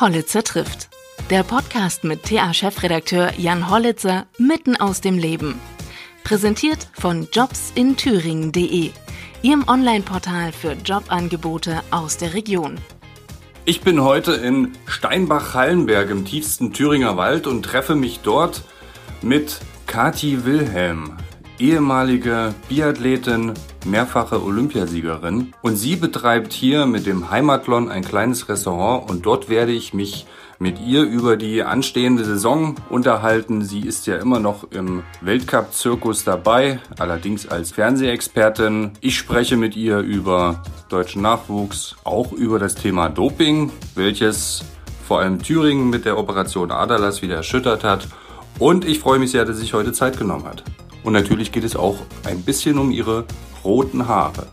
Hollitzer trifft. Der Podcast mit TA-Chefredakteur Jan Hollitzer mitten aus dem Leben. Präsentiert von jobsinthüringen.de, Ihrem Online-Portal für Jobangebote aus der Region. Ich bin heute in Steinbach-Hallenberg im tiefsten Thüringer Wald und treffe mich dort mit Kati Wilhelm, ehemalige Biathletin, mehrfache Olympiasiegerin. Und sie betreibt hier mit dem Heimatlon ein kleines Restaurant und dort werde ich mich mit ihr über die anstehende Saison unterhalten. Sie ist ja immer noch im Weltcup-Zirkus dabei, allerdings als Fernsehexpertin. Ich spreche mit ihr über deutschen Nachwuchs, auch über das Thema Doping, welches vor allem Thüringen mit der Operation Adalas wieder erschüttert hat. Und ich freue mich sehr, dass sie sich heute Zeit genommen hat. Und natürlich geht es auch ein bisschen um ihre roten Haare.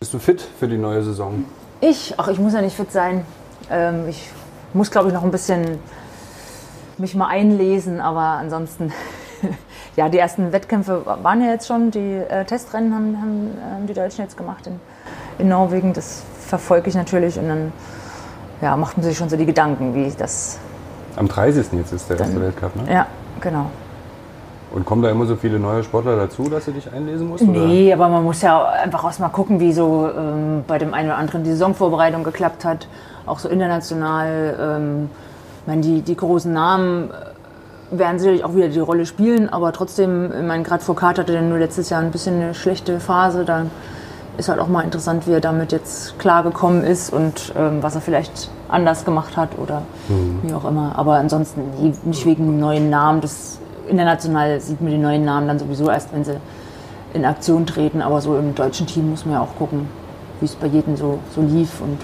Bist du fit für die neue Saison? Ich? Ach, ich muss ja nicht fit sein. Ähm, ich muss, glaube ich, noch ein bisschen mich mal einlesen, aber ansonsten, ja, die ersten Wettkämpfe waren ja jetzt schon, die äh, Testrennen haben, haben äh, die Deutschen jetzt gemacht in, in Norwegen. Das verfolge ich natürlich und dann ja, macht man sich schon so die Gedanken, wie das. Am 30. jetzt ist der erste Weltcup, ne? Ja, genau. Und kommen da immer so viele neue Sportler dazu, dass du dich einlesen musst? Nee, oder? aber man muss ja einfach auch mal gucken, wie so ähm, bei dem einen oder anderen die Saisonvorbereitung geklappt hat. Auch so international. Ähm, ich meine, die, die großen Namen äh, werden sicherlich auch wieder die Rolle spielen, aber trotzdem, ich meine, gerade Foucault hatte nur letztes Jahr ein bisschen eine schlechte Phase. Da ist halt auch mal interessant, wie er damit jetzt klargekommen ist und ähm, was er vielleicht anders gemacht hat oder mhm. wie auch immer. Aber ansonsten nicht wegen neuen Namen. Das international sieht man die neuen Namen dann sowieso erst, wenn sie in Aktion treten. Aber so im deutschen Team muss man ja auch gucken, wie es bei jedem so, so lief und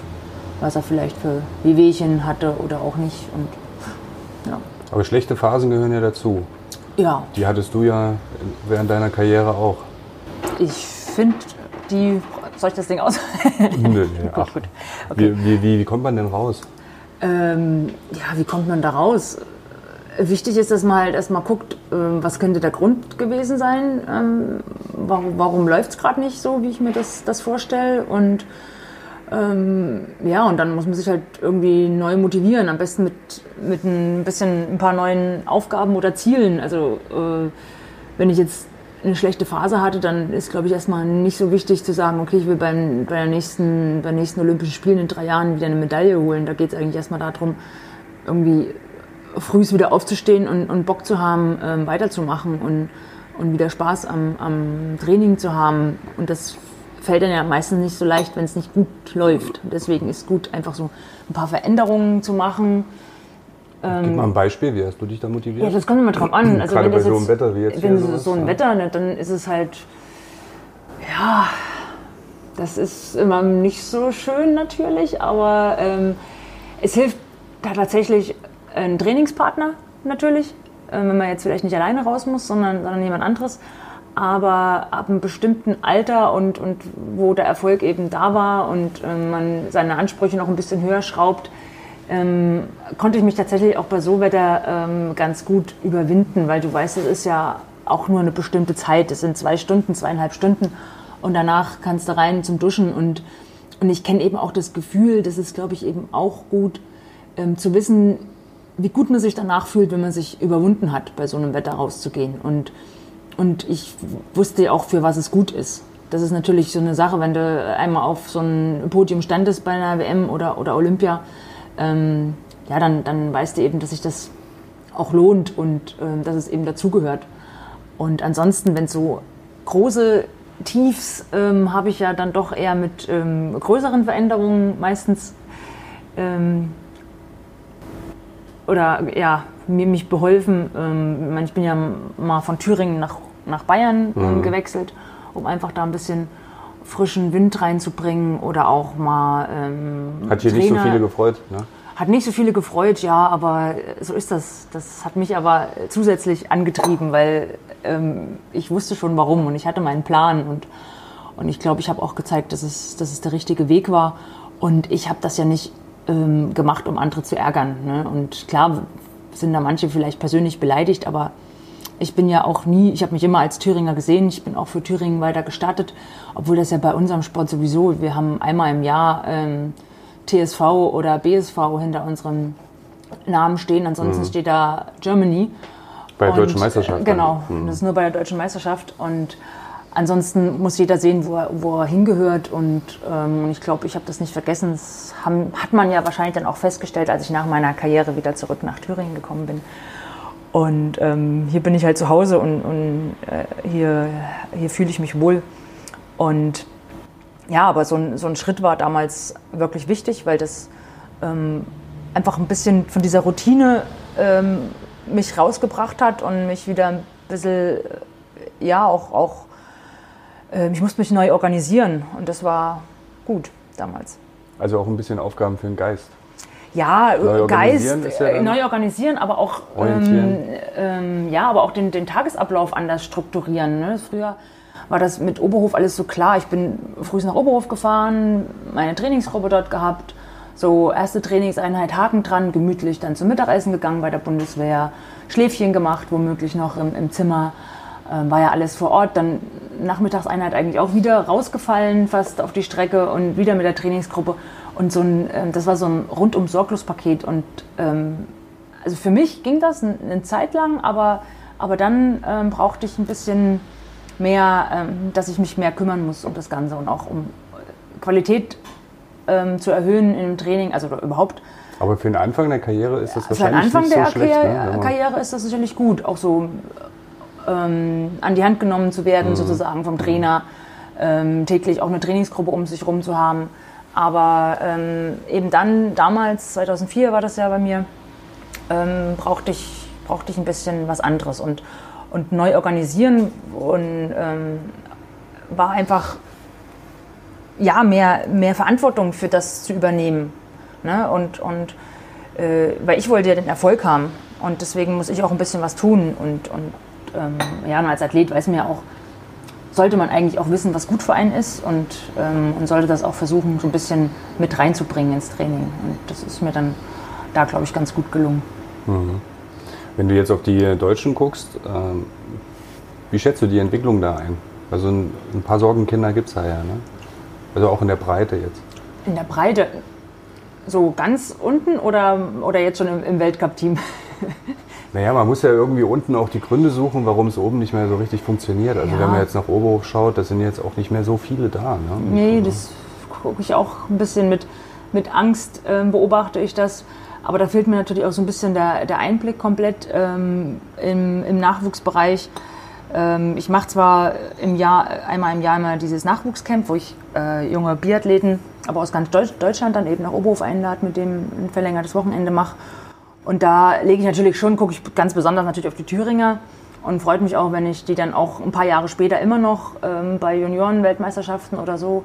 was er vielleicht für Wehwehchen hatte oder auch nicht. Und, ja. Aber schlechte Phasen gehören ja dazu. Ja. Die hattest du ja während deiner Karriere auch. Ich finde, die. Soll ich das Ding aus? Nö, nee, ach. gut, Okay. Wie, wie, wie, kommt man denn raus? Ähm, ja, wie kommt man da raus? Wichtig ist, dass man halt erstmal guckt, ähm, was könnte der Grund gewesen sein, ähm, warum, warum läuft es gerade nicht so, wie ich mir das, das vorstelle. Und ähm, ja, und dann muss man sich halt irgendwie neu motivieren, am besten mit, mit ein bisschen ein paar neuen Aufgaben oder Zielen. Also äh, wenn ich jetzt eine schlechte Phase hatte, dann ist, glaube ich, erstmal nicht so wichtig zu sagen, okay, ich will beim, bei, der nächsten, bei nächsten Olympischen Spielen in drei Jahren wieder eine Medaille holen. Da geht es eigentlich erstmal darum, irgendwie frühs wieder aufzustehen und, und Bock zu haben, ähm, weiterzumachen und, und wieder Spaß am, am Training zu haben. Und das fällt dann ja meistens nicht so leicht, wenn es nicht gut läuft. Deswegen ist es gut, einfach so ein paar Veränderungen zu machen. Gib mal ein Beispiel, wie hast du dich da motiviert? Ja, das kommt immer drauf an. Also Gerade wenn bei so einem Wetter wie jetzt. Wenn so, so ein Wetter, ne, dann ist es halt, ja, das ist immer nicht so schön natürlich, aber ähm, es hilft da tatsächlich ein Trainingspartner natürlich, äh, wenn man jetzt vielleicht nicht alleine raus muss, sondern, sondern jemand anderes. Aber ab einem bestimmten Alter und, und wo der Erfolg eben da war und äh, man seine Ansprüche noch ein bisschen höher schraubt, ähm, konnte ich mich tatsächlich auch bei so Wetter ähm, ganz gut überwinden, weil du weißt, es ist ja auch nur eine bestimmte Zeit. Es sind zwei Stunden, zweieinhalb Stunden und danach kannst du rein zum Duschen und, und ich kenne eben auch das Gefühl, das ist, glaube ich, eben auch gut ähm, zu wissen, wie gut man sich danach fühlt, wenn man sich überwunden hat, bei so einem Wetter rauszugehen. Und, und ich wusste auch, für was es gut ist. Das ist natürlich so eine Sache, wenn du einmal auf so einem Podium standest bei einer WM oder, oder Olympia, ähm, ja, dann, dann weißt du eben, dass sich das auch lohnt und ähm, dass es eben dazugehört. Und ansonsten, wenn so große Tiefs ähm, habe ich ja dann doch eher mit ähm, größeren Veränderungen meistens ähm, oder ja, mir mich beholfen. Ähm, ich bin ja mal von Thüringen nach, nach Bayern ähm, mhm. gewechselt, um einfach da ein bisschen frischen Wind reinzubringen oder auch mal. Ähm, hat hier Trainer, nicht so viele gefreut, ne? Hat nicht so viele gefreut, ja, aber so ist das. Das hat mich aber zusätzlich angetrieben, weil ähm, ich wusste schon warum und ich hatte meinen Plan und, und ich glaube, ich habe auch gezeigt, dass es, dass es der richtige Weg war. Und ich habe das ja nicht ähm, gemacht, um andere zu ärgern. Ne? Und klar sind da manche vielleicht persönlich beleidigt, aber ich bin ja auch nie, ich habe mich immer als Thüringer gesehen, ich bin auch für Thüringen weiter gestartet, obwohl das ja bei unserem Sport sowieso, wir haben einmal im Jahr ähm, TSV oder BSV hinter unserem Namen stehen, ansonsten mhm. steht da Germany. Bei der deutschen Meisterschaft. Genau, mhm. das ist nur bei der deutschen Meisterschaft und ansonsten muss jeder sehen, wo er, wo er hingehört und ähm, ich glaube, ich habe das nicht vergessen. Das haben, hat man ja wahrscheinlich dann auch festgestellt, als ich nach meiner Karriere wieder zurück nach Thüringen gekommen bin. Und ähm, hier bin ich halt zu Hause und, und äh, hier, hier fühle ich mich wohl. Und ja, aber so ein, so ein Schritt war damals wirklich wichtig, weil das ähm, einfach ein bisschen von dieser Routine ähm, mich rausgebracht hat und mich wieder ein bisschen, äh, ja, auch, auch ich musste mich neu organisieren und das war gut damals. Also auch ein bisschen Aufgaben für den Geist. Ja, neu Geist, ja neu organisieren, aber auch, ähm, ähm, ja, aber auch den, den Tagesablauf anders strukturieren. Ne? Früher war das mit Oberhof alles so klar. Ich bin früh nach Oberhof gefahren, meine Trainingsgruppe dort gehabt, so erste Trainingseinheit Haken dran, gemütlich dann zum Mittagessen gegangen bei der Bundeswehr, Schläfchen gemacht, womöglich noch im, im Zimmer. Äh, war ja alles vor Ort, dann Nachmittagseinheit eigentlich auch wieder rausgefallen, fast auf die Strecke und wieder mit der Trainingsgruppe. Und so ein, äh, das war so ein rundum sorglos Paket. Und ähm, also für mich ging das eine Zeit lang, aber, aber dann ähm, brauchte ich ein bisschen mehr, ähm, dass ich mich mehr kümmern muss um das Ganze und auch um Qualität ähm, zu erhöhen im Training, also überhaupt. Aber für den Anfang der Karriere ist das also wahrscheinlich Anfang nicht der so schlecht. Karriere, ne? Karriere ist das sicherlich gut, auch so ähm, an die Hand genommen zu werden, mhm. sozusagen vom Trainer, ähm, täglich auch eine Trainingsgruppe um sich herum zu haben. Aber ähm, eben dann, damals, 2004 war das ja bei mir, ähm, brauchte, ich, brauchte ich ein bisschen was anderes und, und neu organisieren und ähm, war einfach ja, mehr, mehr Verantwortung für das zu übernehmen. Ne? Und, und äh, weil ich wollte ja den Erfolg haben und deswegen muss ich auch ein bisschen was tun und, und ähm, ja, und als Athlet weiß man ja auch, sollte man eigentlich auch wissen, was gut für einen ist und, ähm, und sollte das auch versuchen, so ein bisschen mit reinzubringen ins Training. Und das ist mir dann da, glaube ich, ganz gut gelungen. Mhm. Wenn du jetzt auf die Deutschen guckst, ähm, wie schätzt du die Entwicklung da ein? Also ein, ein paar Sorgenkinder gibt es da ja, ne? Also auch in der Breite jetzt. In der Breite? So ganz unten oder, oder jetzt schon im, im Weltcup-Team? Naja, man muss ja irgendwie unten auch die Gründe suchen, warum es oben nicht mehr so richtig funktioniert. Also ja. wenn man jetzt nach Oberhof schaut, da sind jetzt auch nicht mehr so viele da. Ne? Nee, das gucke ich auch ein bisschen mit, mit Angst, äh, beobachte ich das. Aber da fehlt mir natürlich auch so ein bisschen der, der Einblick komplett ähm, im, im Nachwuchsbereich. Ähm, ich mache zwar im Jahr, einmal im Jahr immer dieses Nachwuchscamp, wo ich äh, junge Biathleten, aber aus ganz Deutsch, Deutschland dann eben nach Oberhof einlade, mit dem ein verlängertes Wochenende mache. Und da lege ich natürlich schon, gucke ich ganz besonders natürlich auf die Thüringer und freut mich auch, wenn ich die dann auch ein paar Jahre später immer noch ähm, bei Junioren-Weltmeisterschaften oder so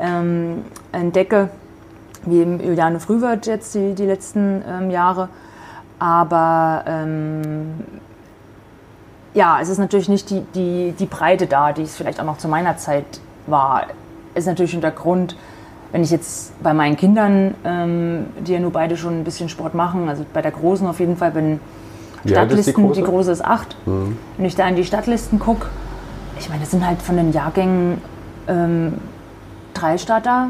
ähm, entdecke, wie Juliane Frühwirth jetzt die, die letzten ähm, Jahre. Aber ähm, ja, es ist natürlich nicht die, die, die Breite da, die es vielleicht auch noch zu meiner Zeit war. Ist natürlich schon der Grund, wenn ich jetzt bei meinen Kindern, ähm, die ja nur beide schon ein bisschen Sport machen, also bei der Großen auf jeden Fall, wenn Stadtlisten, die, die, Große ist acht, mhm. wenn ich da in die Stadtlisten gucke, ich meine, das sind halt von den Jahrgängen ähm, drei Starter.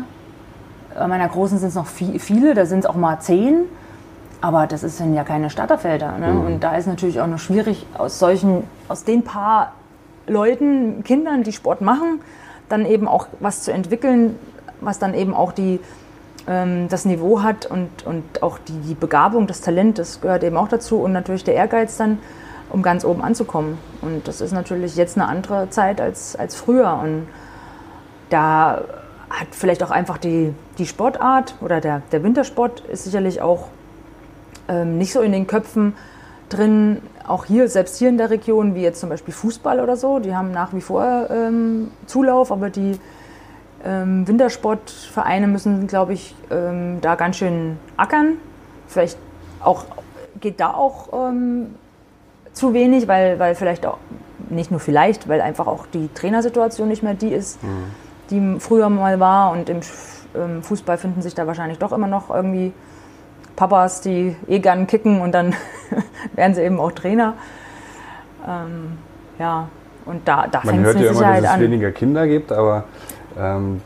Bei meiner Großen sind es noch viel, viele, da sind es auch mal zehn. Aber das sind ja keine Starterfelder. Ne? Mhm. Und da ist natürlich auch noch schwierig, aus solchen, aus den paar Leuten, Kindern, die Sport machen, dann eben auch was zu entwickeln, was dann eben auch die, ähm, das Niveau hat und, und auch die, Begabung, das Talent, das gehört eben auch dazu und natürlich der Ehrgeiz dann, um ganz oben anzukommen. Und das ist natürlich jetzt eine andere Zeit als, als früher. Und da hat vielleicht auch einfach die, die Sportart oder der, der Wintersport ist sicherlich auch ähm, nicht so in den Köpfen drin, auch hier, selbst hier in der Region, wie jetzt zum Beispiel Fußball oder so, die haben nach wie vor ähm, Zulauf, aber die ähm, Wintersportvereine müssen, glaube ich, ähm, da ganz schön ackern. Vielleicht auch, geht da auch ähm, zu wenig, weil, weil vielleicht auch, nicht nur vielleicht, weil einfach auch die Trainersituation nicht mehr die ist, mhm. die früher mal war. Und im ähm, Fußball finden sich da wahrscheinlich doch immer noch irgendwie Papas, die eh gern kicken und dann werden sie eben auch Trainer. Ähm, ja, und da, da Man fängt es hört mit ja immer, Sicherheit dass es an. weniger Kinder gibt, aber ähm,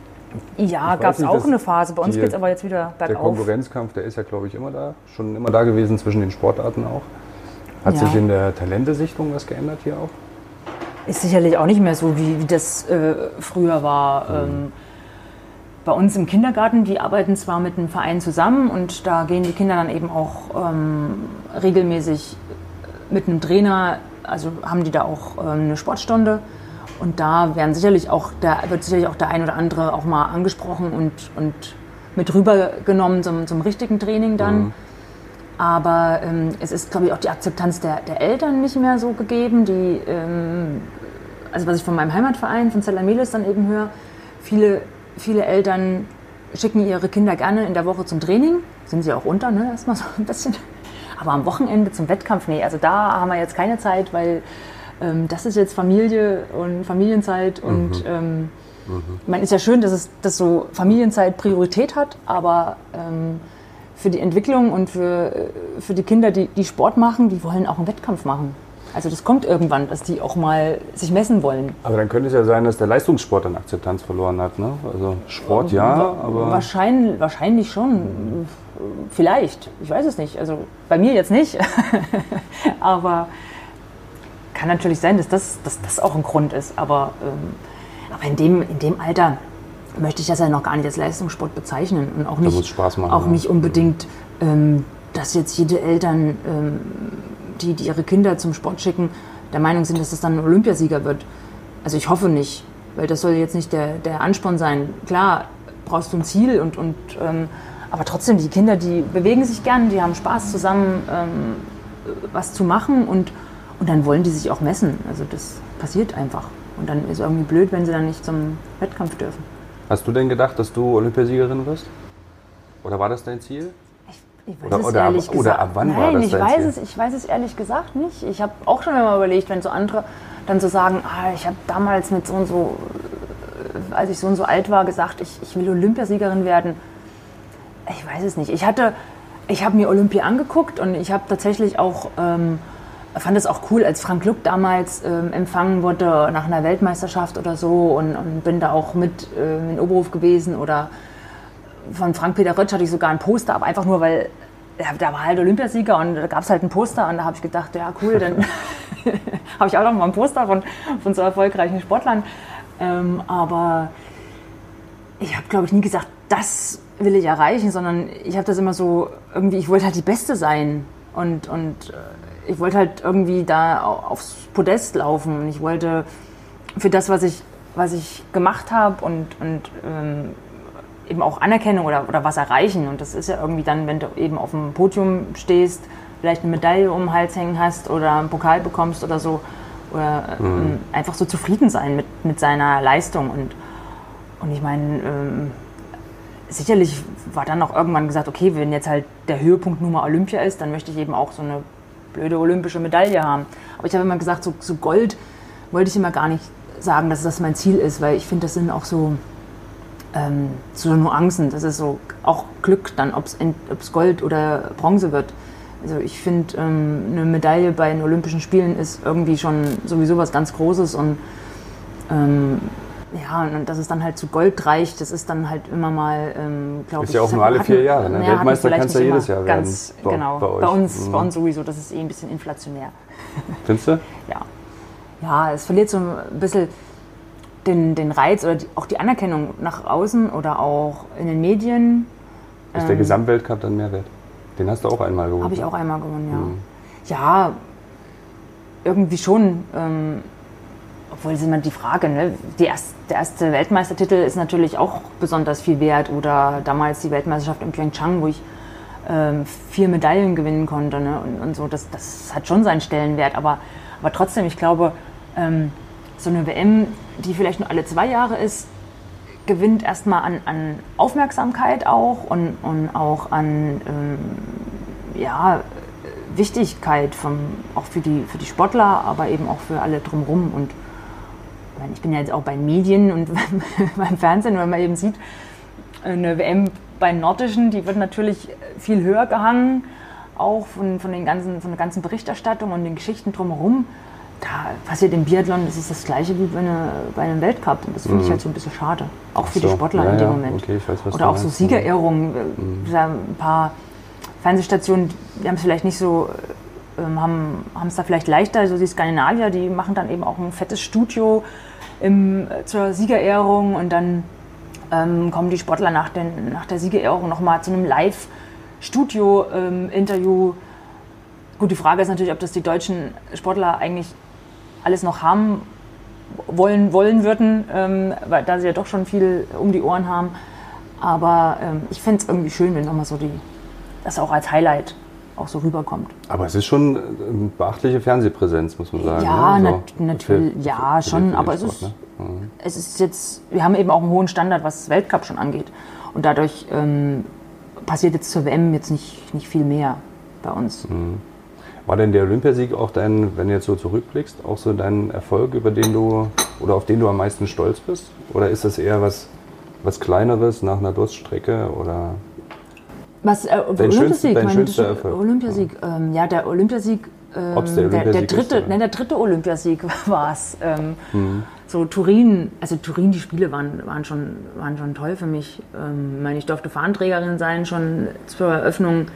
Ja, gab es auch eine Phase. Bei uns geht es aber jetzt wieder der bergauf. Konkurrenzkampf, der ist ja, glaube ich, immer da, schon immer da gewesen zwischen den Sportarten auch. Hat Ja. sich in der Talentesichtung was geändert hier auch? Ist sicherlich auch nicht mehr so, wie, wie das äh, früher war. Ähm, bei uns im Kindergarten, die arbeiten zwar mit einem Verein zusammen und da gehen die Kinder dann eben auch ähm, regelmäßig mit einem Trainer, also haben die da auch ähm, eine Sportstunde. Und da werden sicherlich auch, da wird sicherlich auch der ein oder andere auch mal angesprochen und, und mit rübergenommen zum, zum richtigen Training dann. Aber ähm, es ist, glaube ich, auch die Akzeptanz der, der Eltern nicht mehr so gegeben. Die, ähm, also was ich von meinem Heimatverein, von Salameles dann eben höre, viele, viele Eltern schicken ihre Kinder gerne in der Woche zum Training. Sind sie auch unter, ne? Erstmal so ein bisschen. Aber am Wochenende zum Wettkampf, nee, also da haben wir jetzt keine Zeit, weil ähm, das ist jetzt Familie und Familienzeit und ähm, ich meine, ist ja schön, dass es dass so Familienzeit Priorität hat, aber ähm, für die Entwicklung und für, äh, für die Kinder, die, die Sport machen, die wollen auch einen Wettkampf machen. Also das kommt irgendwann, dass die auch mal sich messen wollen. Aber dann könnte es ja sein, dass der Leistungssport an Akzeptanz verloren hat. Ne? Also Sport ja, aber Wahrscheinlich, wahrscheinlich schon. Vielleicht. Ich weiß es nicht. Also bei mir jetzt nicht. aber kann natürlich sein, dass das, dass das auch ein Grund ist. Aber, ähm, aber in, dem, in dem Alter möchte ich das ja noch gar nicht als Leistungssport bezeichnen. Und auch nicht, machen, auch ja. nicht unbedingt, ähm, dass jetzt jede Eltern, ähm, die, die ihre Kinder zum Sport schicken, der Meinung sind, dass das dann ein Olympiasieger wird. Also ich hoffe nicht, weil das soll jetzt nicht der, der Ansporn sein. Klar, brauchst du ein Ziel und, und ähm, aber trotzdem, die Kinder, die bewegen sich gern, die haben Spaß zusammen ähm, was zu machen und, und dann wollen die sich auch messen. Also das passiert einfach. Und dann ist irgendwie blöd, wenn sie dann nicht zum Wettkampf dürfen. hast du denn gedacht, dass du Olympiasiegerin wirst? Oder war das dein Ziel? Ich weiß Oder- es oder ab- ehrlich oder gesagt. ab wann Nein, war das ich dein weiß Ziel? es, ich weiß es ehrlich gesagt nicht. Ich habe auch schon immer überlegt, wenn so andere dann so sagen, ah, ich habe damals mit so und so, äh, als ich so und so alt war, gesagt, ich, ich will Olympiasiegerin werden. Ich weiß es nicht. Ich hatte, ich habe mir Olympia angeguckt und ich habe tatsächlich auch, ähm, fand es auch cool, als Frank Luck damals ähm, empfangen wurde nach einer Weltmeisterschaft oder so und, und bin da auch mit ähm, in Oberhof gewesen oder von Frank-Peter Rötsch hatte ich sogar ein Poster, aber einfach nur, weil ja, da war halt Olympiasieger und da gab es halt ein Poster und da habe ich gedacht, ja cool, dann habe ich auch noch mal ein Poster von, von so erfolgreichen Sportlern. Ähm, aber ich habe, glaube ich, nie gesagt, das will ich erreichen, sondern ich habe das immer so, irgendwie, ich wollte halt die Beste sein und, und äh, ich wollte halt irgendwie da au- aufs Podest laufen und ich wollte für das, was ich, was ich gemacht habe und, und ähm, eben auch Anerkennung oder, oder was erreichen. Und das ist ja irgendwie dann, wenn du eben auf dem Podium stehst, vielleicht eine Medaille um den Hals hängen hast oder einen Pokal bekommst oder so. Oder ähm, einfach so zufrieden sein mit, mit seiner Leistung. Und, und ich meine, ähm, sicherlich war dann auch irgendwann gesagt, okay, wenn jetzt halt der Höhepunkt Nummer Olympia ist, dann möchte ich eben auch so eine blöde olympische Medaille haben. Aber ich habe immer gesagt, so, so Gold wollte ich immer gar nicht sagen, dass das mein Ziel ist, weil ich finde, das sind auch so, ähm, so Nuancen. Das ist so auch Glück dann, ob es Gold oder Bronze wird. Also ich finde, ähm, eine Medaille bei den Olympischen Spielen ist irgendwie schon sowieso was ganz Großes und ähm, ja, und dass es dann halt zu Gold reicht, das ist dann halt immer mal, ähm, glaube ich. Ist ja auch nur alle vier Jahre, ne? Weltmeister kannst du ja jedes Jahr Ganz werden, bei- genau. bei Bei, uns, Mhm. bei uns sowieso, das ist eh ein bisschen inflationär. Findest du? Ja. Ja, es verliert so ein bisschen den, den Reiz oder die, auch die Anerkennung nach außen oder auch in den Medien. Ist der Gesamtweltcup dann mehr wert? Den hast du auch einmal gewonnen. Habe ich auch einmal gewonnen, ja. Ja, irgendwie schon. Ähm, obwohl ist immer die Frage, ne? die erst, der erste Weltmeistertitel ist natürlich auch besonders viel wert. Oder damals die Weltmeisterschaft in Pyeongchang, wo ich ähm, vier Medaillen gewinnen konnte. Ne? Und, und so, das, das hat schon seinen Stellenwert. Aber, aber trotzdem, ich glaube, ähm, so eine WM, die vielleicht nur alle zwei Jahre ist, gewinnt erstmal an, an Aufmerksamkeit auch und, und auch an ähm, ja, Wichtigkeit vom, auch für die, für die Sportler, aber eben auch für alle drumherum. Und ich, bin ja jetzt auch bei Medien und beim Fernsehen, wenn man eben sieht, eine WM bei Nordischen, die wird natürlich viel höher gehangen, auch von, von, den ganzen, von der ganzen Berichterstattung und den Geschichten drumherum. da passiert im Biathlon, das ist das gleiche wie bei, eine, bei einem Weltcup. Und das finde ich halt so ein bisschen schade. Auch für Mhm. so. die Sportler Ja, in dem ja, Moment. okay, weiß, Oder auch so meinst. Siegerehrungen. Mhm. Ein paar Fernsehstationen, die haben es vielleicht nicht so, ähm, haben es da vielleicht leichter. So die Skandinavier, die machen dann eben auch ein fettes Studio im, äh, zur Siegerehrung und dann ähm, kommen die Sportler nach, den, nach der Siegerehrung nochmal zu einem Live-Studio-Interview. Gut, die Frage ist natürlich, ob das die deutschen Sportler eigentlich alles noch haben wollen, wollen würden, ähm, weil da sie ja doch schon viel um die Ohren haben. Aber ähm, ich fände es irgendwie schön, wenn nochmal so die, das auch als Highlight auch so rüberkommt. Aber es ist schon äh, eine beachtliche Fernsehpräsenz, muss man sagen. Ja, ne? nat- natürlich, für- ja, für schon, aber es ist- ne? Mhm. es ist jetzt, wir haben eben auch einen hohen Standard, was Weltcup schon angeht. Und dadurch ähm, passiert jetzt zur WM jetzt nicht, nicht viel mehr bei uns. Mhm. War denn der Olympiasieg auch dein, wenn du jetzt so zurückblickst, auch so dein Erfolg, über den du oder auf den du am meisten stolz bist? Oder ist das eher was, was Kleineres nach einer Durststrecke? Oder Was, äh, Dein schönster- dein schönster. Olympiasieg, ähm, ja, der Olympiasieg, ähm, Ob's der der, der, Olympiasieg ist, dritte, oder? nein, der dritte Olympiasieg war es. Ähm, Mhm. So Turin, also Turin, die Spiele waren, waren, schon, waren schon toll für mich. Ähm, ich meine, ich durfte Fahnenträgerin sein, schon zur Eröffnung.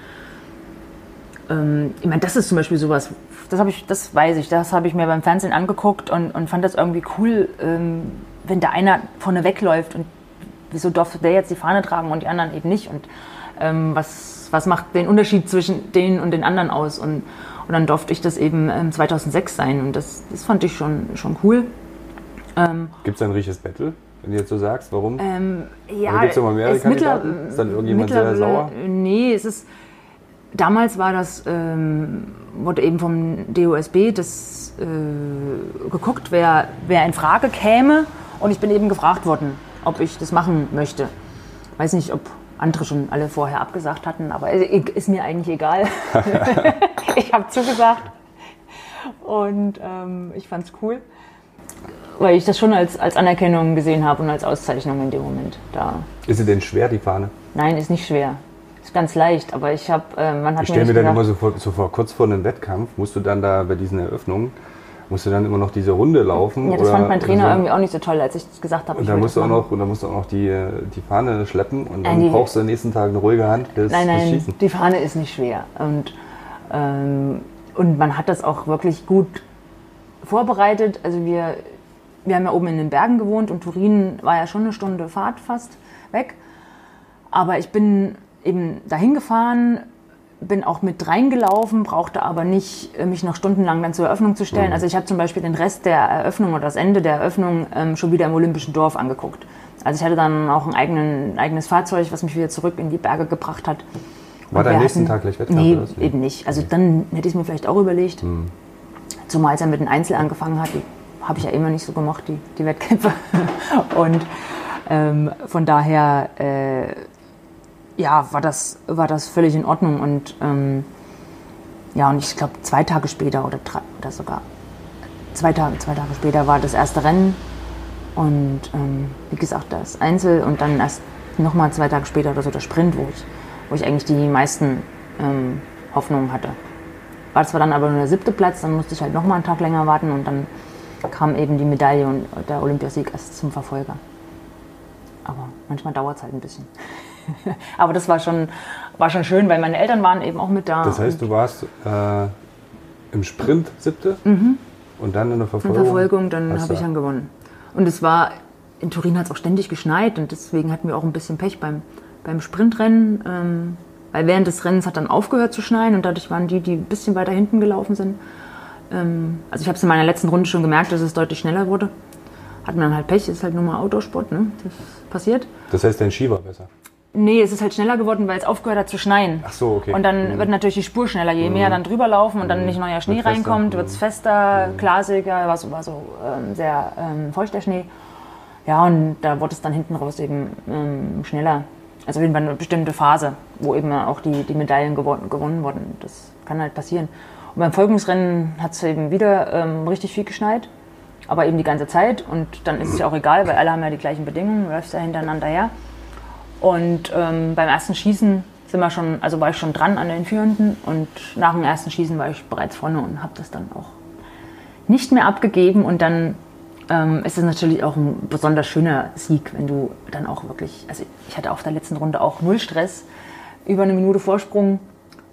Ähm, ich meine, das ist zum Beispiel sowas, das, habe ich, das weiß ich, das habe ich mir beim Fernsehen angeguckt und, und fand das irgendwie cool, ähm, wenn da einer vorne wegläuft und wieso durfte der jetzt die Fahne tragen und die anderen eben nicht und ähm, was, was macht den Unterschied zwischen denen und den anderen aus und, und dann durfte ich das eben ähm, 2006 sein und das, das fand ich schon, schon cool. gibt es ein richtiges Battle, wenn du jetzt so sagst? Warum? Ähm, ja, noch mal mehrere es mittler- Kandidaten? Ist dann irgendjemand sehr sauer? Nee, es ist. Damals war das, ähm, wurde eben vom DOSB das äh, geguckt, wer, wer in Frage käme. Und ich bin eben gefragt worden, ob ich das machen möchte. Weiß nicht, ob andere schon alle vorher abgesagt hatten, aber ist mir eigentlich egal. ich habe zugesagt und ähm, ich fand es cool, weil ich das schon als, als Anerkennung gesehen habe und als Auszeichnung in dem Moment. Da. Ist sie denn schwer, die Fahne? Nein, ist nicht schwer. Ist ganz leicht, aber ich habe, äh, man hat Ich stelle mir nicht dann immer gesagt- so vor, so vor, kurz vor einem Wettkampf, musst du dann da bei diesen Eröffnungen, musst du dann immer noch diese Runde laufen? Ja, das oder, fand mein Trainer so? irgendwie auch nicht so toll, als ich gesagt habe. Und ich dann musst du auch noch, und dann musst du auch noch die, die Fahne schleppen und dann Nein, brauchst du am nächsten Tag eine ruhige Hand fürs, Nein, nein, Schießen. die Fahne ist nicht schwer. Und, ähm, und man hat das auch wirklich gut vorbereitet. Also wir, wir haben ja oben in den Bergen gewohnt und Turin war ja schon eine Stunde Fahrt fast weg. Aber ich bin eben dahin gefahren, bin auch mit reingelaufen, brauchte aber nicht, äh, mich noch stundenlang dann zur Eröffnung zu stellen. Also ich habe zum Beispiel den Rest der Eröffnung oder das Ende der Eröffnung ähm, schon wieder im Olympischen Dorf angeguckt. Also ich hatte dann auch ein, eigenen, ein eigenes Fahrzeug, was mich wieder zurück in die Berge gebracht hat. War der nächsten hatten- Tag gleich Wettkampf? Nee, oder eben nicht. Also dann hätte ich es mir vielleicht auch überlegt. Hm. Zumal es ja mit den Einzel angefangen hat, die habe ich ja immer nicht so gemocht, die, die Wettkämpfe. Und ähm, von daher, äh, ja, war das, war das völlig in Ordnung. Und ähm, ja, und ich glaube, zwei Tage später oder drei, oder sogar zwei Tage, zwei Tage später war das erste Rennen. Und ähm, wie gesagt, das Einzel und dann erst nochmal zwei Tage später oder so der Sprint, wo ich, wo ich eigentlich die meisten ähm, Hoffnungen hatte. War zwar dann aber nur der siebte Platz, dann musste ich halt nochmal einen Tag länger warten und dann kam eben die Medaille und der Olympiasieg erst zum Verfolger. Aber manchmal dauert es halt ein bisschen. aber das war schon, war schon schön, weil meine Eltern waren eben auch mit da. Das heißt, du warst äh, im Sprint siebte und dann in der in Verfolgung? Verfolgung, dann habe ich dann gewonnen. Und es war, in Turin hat es auch ständig geschneit und deswegen hatten wir auch ein bisschen Pech beim, beim Sprintrennen. Ähm, weil während des Rennens hat dann aufgehört zu schneien und dadurch waren die, die ein bisschen weiter hinten gelaufen sind. Ähm, also ich habe es in meiner letzten Runde schon gemerkt, dass es deutlich schneller wurde. Hatten wir dann halt Pech, ist halt nur mal Autosport, ne? Das passiert. Das heißt, dein Ski war besser. Nee, es ist halt schneller geworden, weil es aufgehört hat zu schneien. Ach so, okay. Und dann wird natürlich die Spur schneller. Je mehr dann drüber laufen und dann nicht neuer Schnee Wird reinkommt, Mhm. wird es fester, glasiger, war so, war so ähm, sehr ähm, feuchter Schnee. Ja, und da wurde es dann hinten raus eben ähm, schneller. Also irgendwann eine bestimmte Phase, wo eben auch die, die Medaillen gewonnen, gewonnen wurden. Das kann halt passieren. Und beim Folgungsrennen hat es eben wieder ähm, richtig viel geschneit, aber eben die ganze Zeit. Und dann ist es ja auch egal, weil alle haben ja die gleichen Bedingungen, läufst ja hintereinander her. Und ähm, beim ersten Schießen sind wir schon, also war ich schon dran an den Führenden und nach dem ersten Schießen war ich bereits vorne und habe das dann auch nicht mehr abgegeben und dann ähm, ist es natürlich auch ein besonders schöner Sieg, wenn du dann auch wirklich, also ich hatte auf der letzten Runde auch null Stress, über eine Minute Vorsprung,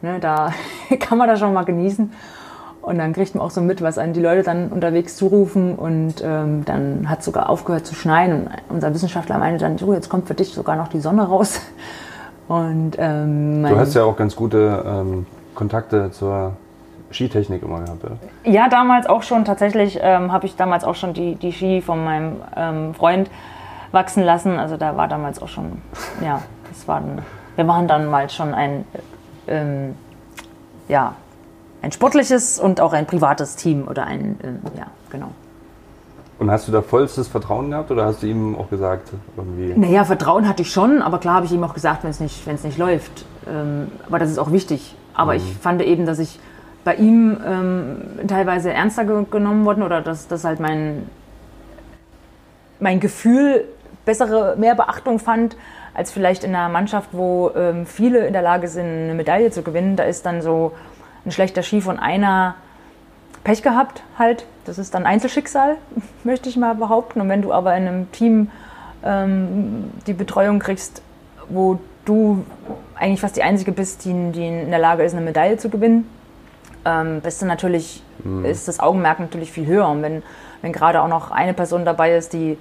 ne, da kann man das schon mal genießen. Und dann kriegt man auch so mit, was einen die Leute dann unterwegs zurufen. Und ähm, dann hat es sogar aufgehört zu schneien. Und unser Wissenschaftler meinte dann, so, jetzt kommt für dich sogar noch die Sonne raus. Und, ähm, du hast ja auch ganz gute ähm, Kontakte zur Skitechnik immer gehabt, oder? Ja, damals auch schon. Tatsächlich ähm, habe ich damals auch schon die, die Ski von meinem ähm, Freund wachsen lassen. Also da war damals auch schon, ja, das war dann, wir waren dann mal schon ein, ähm, ja, ein sportliches und auch ein privates Team oder ein, äh, ja, genau. Und hast du da vollstes Vertrauen gehabt oder hast du ihm auch gesagt, irgendwie? Naja, Vertrauen hatte ich schon, aber klar habe ich ihm auch gesagt, wenn es nicht, nicht läuft. Ähm, aber das ist auch wichtig. Aber mhm. ich fand eben, dass ich bei ihm ähm, teilweise ernster ge genommen worden oder dass, dass halt mein, mein Gefühl bessere, mehr Beachtung fand, als vielleicht in einer Mannschaft, wo ähm, viele in der Lage sind, eine Medaille zu gewinnen. Da ist dann so ein schlechter Ski von einer Pech gehabt halt. Das ist dann Einzelschicksal, möchte ich mal behaupten. Und wenn du aber in einem Team ähm, die Betreuung kriegst, wo du eigentlich fast die Einzige bist, die, die in der Lage ist, eine Medaille zu gewinnen, ähm, bist du natürlich, mhm. ist das Augenmerk natürlich viel höher. Und wenn, wenn gerade auch noch eine Person dabei ist, die,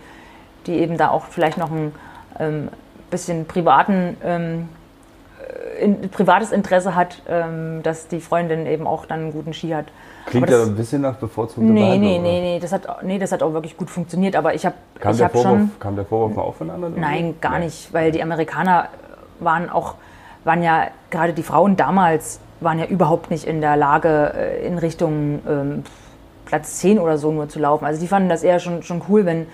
die eben da auch vielleicht noch ein ähm, bisschen privaten ähm, in, privates Interesse hat, ähm, dass die Freundin eben auch dann einen guten Ski hat. Klingt ja ein bisschen nach bevorzugter nee, Behandlung. Nee, nee, nee, das hat, nee, das hat auch wirklich gut funktioniert. Aber ich habe kam, hab schon, kam der Vorwurf mal auf von anderen? Nein, gar nee. nicht, weil die Amerikaner waren auch, waren ja gerade die Frauen damals waren ja überhaupt nicht in der Lage, äh, in Richtung ähm, Platz 10 oder so nur zu laufen. Also die fanden das eher schon, schon cool, wenn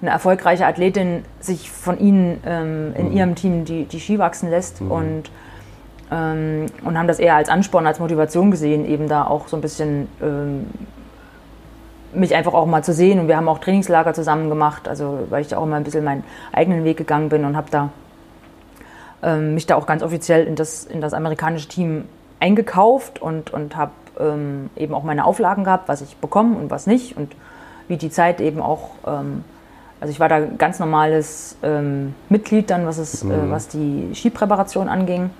eine erfolgreiche Athletin sich von ihnen ähm, in mhm. ihrem Team die, die Ski wachsen lässt mhm. und ähm, und haben das eher als Ansporn, als Motivation gesehen, eben da auch so ein bisschen ähm, mich einfach auch mal zu sehen. Und wir haben auch Trainingslager zusammen gemacht, also weil ich da auch mal ein bisschen meinen eigenen Weg gegangen bin und habe da ähm, mich da auch ganz offiziell in das, in das amerikanische Team eingekauft und, und habe ähm, eben auch meine Auflagen gehabt, was ich bekomme und was nicht und wie die Zeit eben auch ähm, also ich war da ganz normales ähm, Mitglied dann, was, es, äh, mhm. äh, was die Skipräparation anging.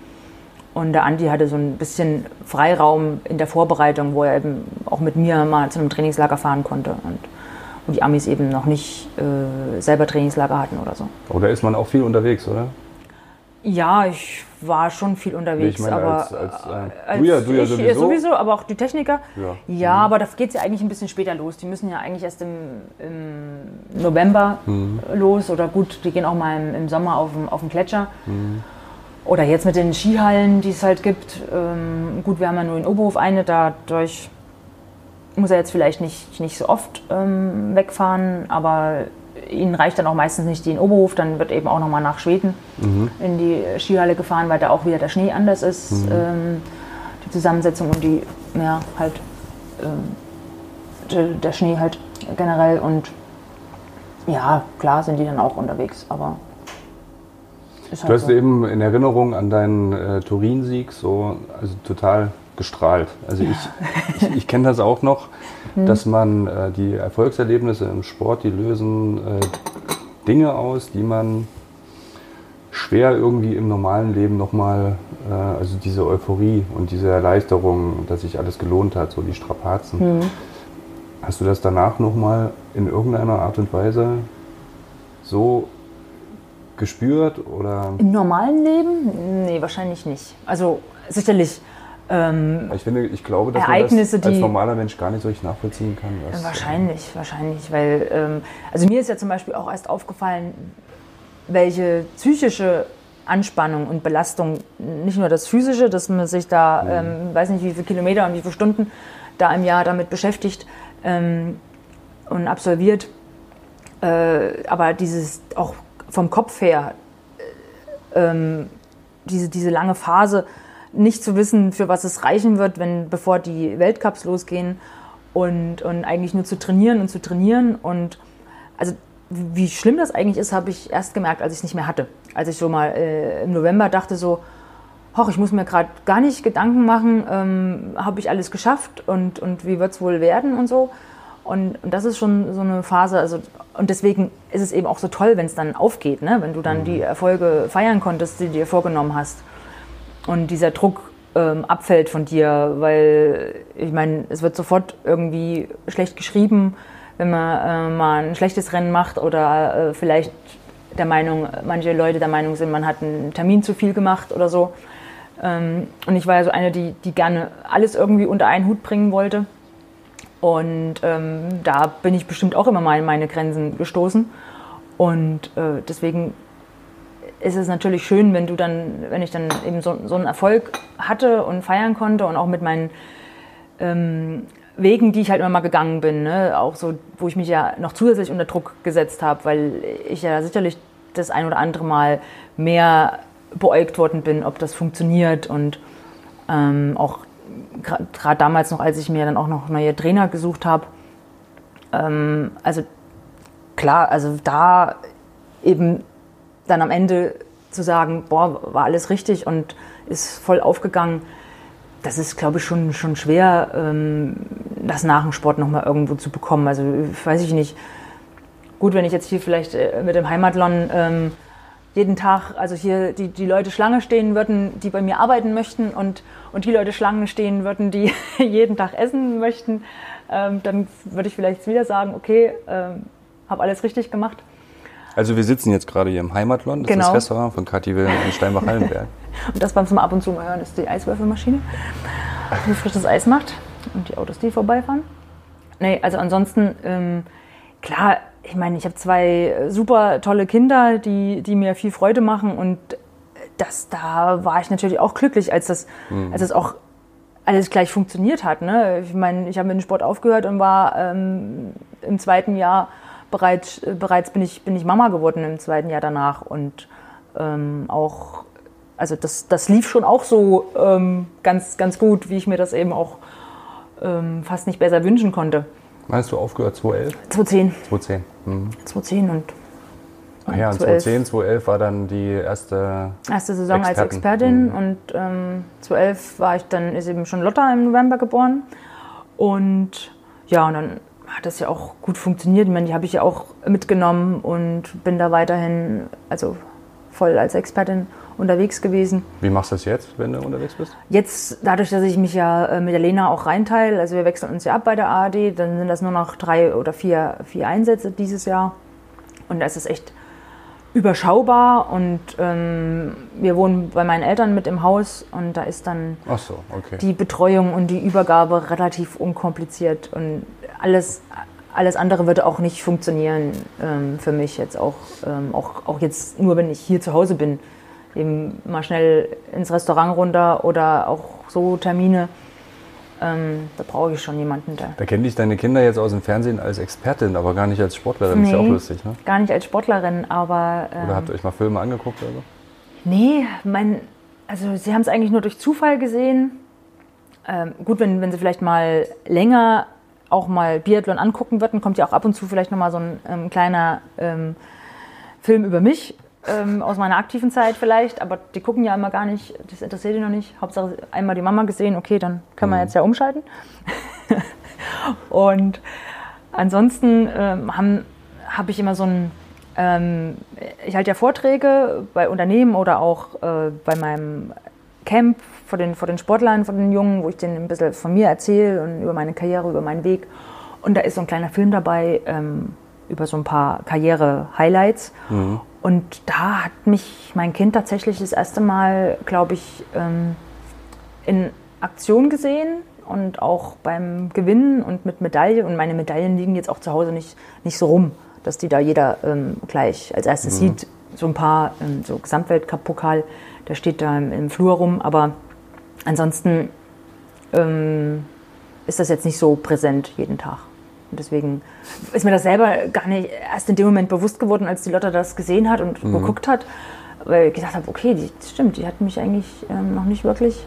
Und der Andi hatte so ein bisschen Freiraum in der Vorbereitung, wo er eben auch mit mir mal zu einem Trainingslager fahren konnte. Und wo die Amis eben noch nicht äh, selber Trainingslager hatten oder so. Oder ist man auch viel unterwegs, oder? Ja, ich war schon viel unterwegs. Nee, ich meine, aber als, als, äh, als du ja, du ja sowieso. sowieso. aber auch die Techniker. Ja, ja mhm. aber da geht es ja eigentlich ein bisschen später los. Die müssen ja eigentlich erst im, im November mhm. los oder gut, die gehen auch mal im, im Sommer auf, auf den Gletscher. Mhm. Oder jetzt mit den Skihallen, die es halt gibt. Ähm, gut, wir haben ja nur in Oberhof eine, dadurch muss er jetzt vielleicht nicht, nicht so oft ähm, wegfahren, aber ihnen reicht dann auch meistens nicht die in Oberhof, dann wird eben auch nochmal nach Schweden mhm. in die Skihalle gefahren, weil da auch wieder der Schnee anders ist, mhm. ähm, die Zusammensetzung und die, ja, halt, ähm, der Schnee halt generell und ja, klar sind die dann auch unterwegs, aber Halt du hast so. eben in Erinnerung an deinen äh, Turin-Sieg so also total gestrahlt. Also ja. ich, ich, ich kenne das auch noch, hm. dass man äh, die Erfolgserlebnisse im Sport, die lösen äh, Dinge aus, die man schwer irgendwie im normalen Leben nochmal, äh, also diese Euphorie und diese Erleichterung, dass sich alles gelohnt hat, so die Strapazen. Hm. Hast du das danach nochmal in irgendeiner Art und Weise so gespürt? Oder? Im normalen Leben? Nee, wahrscheinlich nicht. Also sicherlich. Ähm, ich finde, ich glaube, dass Ereignisse, man das als normaler Mensch gar nicht so richtig nachvollziehen kann. Was, äh, wahrscheinlich, äh, wahrscheinlich, weil ähm, also mir ist ja zum Beispiel auch erst aufgefallen, welche psychische Anspannung und Belastung, nicht nur das physische, dass man sich da, mhm. ähm, weiß nicht wie viele Kilometer und wie viele Stunden da im Jahr damit beschäftigt ähm, und absolviert, äh, aber dieses auch vom Kopf her äh, ähm, diese, diese lange Phase nicht zu wissen, für was es reichen wird, wenn bevor die Weltcups losgehen und, und eigentlich nur zu trainieren und zu trainieren und also wie schlimm das eigentlich ist, habe ich erst gemerkt, als ich es nicht mehr hatte. Als ich so mal äh, im November dachte so, hoch, ich muss mir gerade gar nicht Gedanken machen, ähm, habe ich alles geschafft und, und wie wird es wohl werden und so. Und, und das ist schon so eine Phase, also und deswegen ist es eben auch so toll, wenn es dann aufgeht, ne? wenn du dann die Erfolge feiern konntest, die du dir vorgenommen hast. Und dieser Druck ähm, abfällt von dir, weil ich meine, es wird sofort irgendwie schlecht geschrieben, wenn man äh, mal ein schlechtes Rennen macht oder äh, vielleicht der Meinung, manche Leute der Meinung sind, man hat einen Termin zu viel gemacht oder so. Ähm, und ich war ja so eine, die, die gerne alles irgendwie unter einen Hut bringen wollte. Und ähm, da bin ich bestimmt auch immer mal in meine Grenzen gestoßen. Und äh, deswegen ist es natürlich schön, wenn du dann, wenn ich dann eben so, so einen Erfolg hatte und feiern konnte und auch mit meinen ähm, Wegen, die ich halt immer mal gegangen bin, ne? auch so, wo ich mich ja noch zusätzlich unter Druck gesetzt habe, weil ich ja sicherlich das ein oder andere Mal mehr beäugt worden bin, ob das funktioniert und ähm, auch gerade damals noch, als ich mir dann auch noch neue Trainer gesucht habe. Ähm, also klar, also da eben dann am Ende zu sagen, boah, war alles richtig und ist voll aufgegangen, das ist, glaube ich, schon, schon schwer, ähm, das nach dem Sport nochmal irgendwo zu bekommen. Also weiß ich nicht. Gut, wenn ich jetzt hier vielleicht äh, mit dem Heimatlon ähm, jeden Tag, also hier die, die Leute Schlange stehen würden, die bei mir arbeiten möchten und, und die Leute Schlangen stehen würden, die jeden Tag essen möchten, ähm, dann würde ich vielleicht wieder sagen, okay, ähm, habe alles richtig gemacht. Also wir sitzen jetzt gerade hier im Heimatlon, das Genau. ist das Restaurant von Kathi Will in Steinbach-Hallenberg. Und das, was man ab und zu mal hören, ist die Eiswürfelmaschine, die frisches Eis macht und die Autos, die vorbeifahren. Nee, also ansonsten, ähm, klar, ich meine, ich habe zwei super tolle Kinder, die, die mir viel Freude machen und das, da war ich natürlich auch glücklich, als das, als das auch alles gleich funktioniert hat. Ne? Ich meine, ich habe mit dem Sport aufgehört und war ähm, im zweiten Jahr bereits, äh, bereits bin ich, bin ich Mama geworden im zweiten Jahr danach und ähm, auch, also das, das lief schon auch so ähm, ganz, ganz gut, wie ich mir das eben auch ähm, fast nicht besser wünschen konnte. Meinst du aufgehört 2011? 2010, 2010. Mhm. 2010 und Ach ja, und 2011. 2010, 2011 war dann die erste. erste Saison als Experten. Expertin Mhm. und ähm, 2011 war ich dann, ist eben schon Lotta im November geboren und ja, und dann hat das ja auch gut funktioniert. Ich meine, die habe ich ja auch mitgenommen und bin da weiterhin, also voll als Expertin unterwegs gewesen. Wie machst du das jetzt, wenn du unterwegs bist? Jetzt, dadurch, dass ich mich ja äh, mit der Lena auch reinteile, also wir wechseln uns ja ab bei der ARD, dann sind das nur noch drei oder vier, vier Einsätze dieses Jahr. Und da ist es echt überschaubar und ähm, wir wohnen bei meinen Eltern mit im Haus und da ist dann so, okay. die Betreuung und die Übergabe relativ unkompliziert und alles, alles andere würde auch nicht funktionieren ähm, für mich jetzt auch, ähm, auch, auch jetzt nur, wenn ich hier zu Hause bin, eben mal schnell ins Restaurant runter oder auch so Termine, ähm, da brauche ich schon jemanden da. Da kennen dich deine Kinder jetzt aus dem Fernsehen als Expertin, aber gar nicht als Sportlerin. Ist ja auch Nee. lustig, ne? Gar nicht als Sportlerin, aber ähm, Oder habt ihr euch mal Filme angeguckt oder so? Nee, mein, also sie haben es eigentlich nur durch Zufall gesehen. Ähm, gut, wenn, wenn sie vielleicht mal länger auch mal Biathlon angucken würden, kommt ja auch ab und zu vielleicht nochmal so ein ähm, kleiner ähm, Film über mich ähm, aus meiner aktiven Zeit vielleicht, aber die gucken ja immer gar nicht, das interessiert die noch nicht. Hauptsache einmal die Mama gesehen, okay, dann können wir jetzt ja umschalten. und ansonsten ähm, habe hab ich immer so ein, ähm, ich halte ja Vorträge bei Unternehmen oder auch äh, bei meinem Camp vor den, vor den Sportlern, vor den Jungen, wo ich denen ein bisschen von mir erzähle und über meine Karriere, über meinen Weg. Und da ist so ein kleiner Film dabei ähm, über so ein paar Karriere-Highlights. Und da hat mich mein Kind tatsächlich das erste Mal, glaube ich, ähm, in Aktion gesehen und auch beim Gewinnen und mit Medaille. Und meine Medaillen liegen jetzt auch zu Hause nicht, nicht so rum, dass die da jeder ähm, gleich als erstes sieht. So ein paar, ähm, so Gesamtweltcup-Pokal, der steht da im, im Flur rum. Aber ansonsten ähm, ist das jetzt nicht so präsent jeden Tag. Und deswegen ist mir das selber gar nicht erst in dem Moment bewusst geworden, als die Lotta das gesehen hat und geguckt hat, weil ich gedacht habe, okay, die, stimmt, die hat mich eigentlich ähm, noch nicht wirklich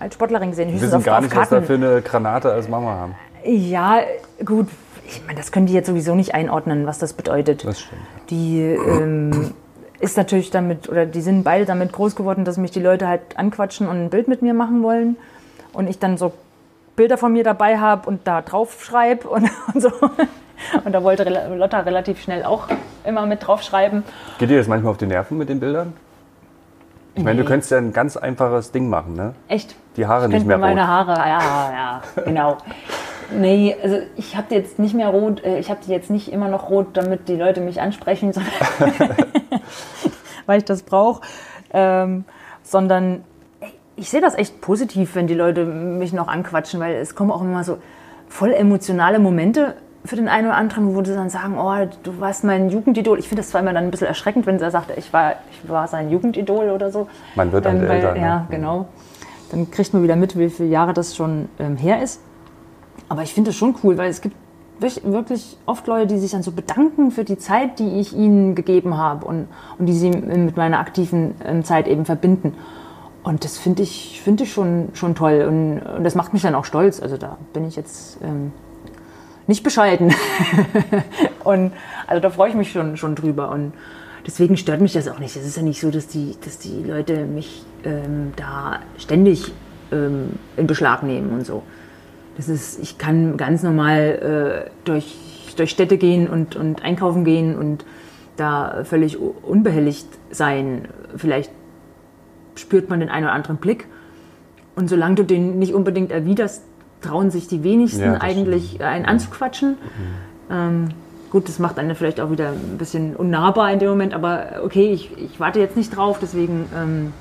als Sportlerin gesehen. Wir wissen auf, gar nicht, was da für eine Granate als Mama haben. Ja, gut. Ich meine, das können die jetzt sowieso nicht einordnen, was das bedeutet. Das stimmt. Die ähm, ist natürlich damit, oder die sind beide damit groß geworden, dass mich die Leute halt anquatschen und ein Bild mit mir machen wollen. Und ich dann so Bilder von mir dabei habe und da drauf schreibe und, und so. Und da wollte Lotta relativ schnell auch immer mit draufschreiben. Geht dir das manchmal auf die Nerven mit den Bildern? Ich meine, du könntest ja ein ganz einfaches Ding machen, ne? Echt? Die Haare Ich nicht mehr rot. meine Haare, ja, ja, genau. Nee, also ich habe die jetzt nicht mehr rot, äh, ich habe die jetzt nicht immer noch rot, damit die Leute mich ansprechen, sondern weil ich das brauche, ähm, sondern ich sehe das echt positiv, wenn die Leute mich noch anquatschen, weil es kommen auch immer so voll emotionale Momente für den einen oder anderen, wo sie dann sagen, oh, du warst mein Jugendidol. Ich finde das zwar immer dann ein bisschen erschreckend, wenn er sagt, ich war, ich war sein Jugendidol oder so. Man wird dann Ähm, weil, älter, ne? Ja, genau. Dann kriegt man wieder mit, wie viele Jahre das schon ähm, her ist. Aber ich finde das schon cool, weil es gibt wirklich- oft Leute, die sich dann so bedanken für die Zeit, die ich ihnen gegeben habe und, und die sie mit meiner aktiven ähm, Zeit eben verbinden. Und das finde ich, finde ich schon, schon toll und, und das macht mich dann auch stolz. Also da bin ich jetzt ähm, nicht bescheiden. und also da freue ich mich schon, schon drüber. Und deswegen stört mich das auch nicht. Es ist ja nicht so, dass die, dass die Leute mich ähm, da ständig ähm, in Beschlag nehmen und so. Das ist, ich kann ganz normal äh, durch, durch Städte gehen und, und einkaufen gehen und da völlig unbehelligt sein. Vielleicht spürt man den einen oder anderen Blick. Und solange du den nicht unbedingt erwiderst, trauen sich die wenigsten Ja, eigentlich einen anzuquatschen. Ähm, gut, das macht einen vielleicht auch wieder ein bisschen unnahbar in dem Moment, aber okay, ich, ich warte jetzt nicht drauf, deswegen. Ähm,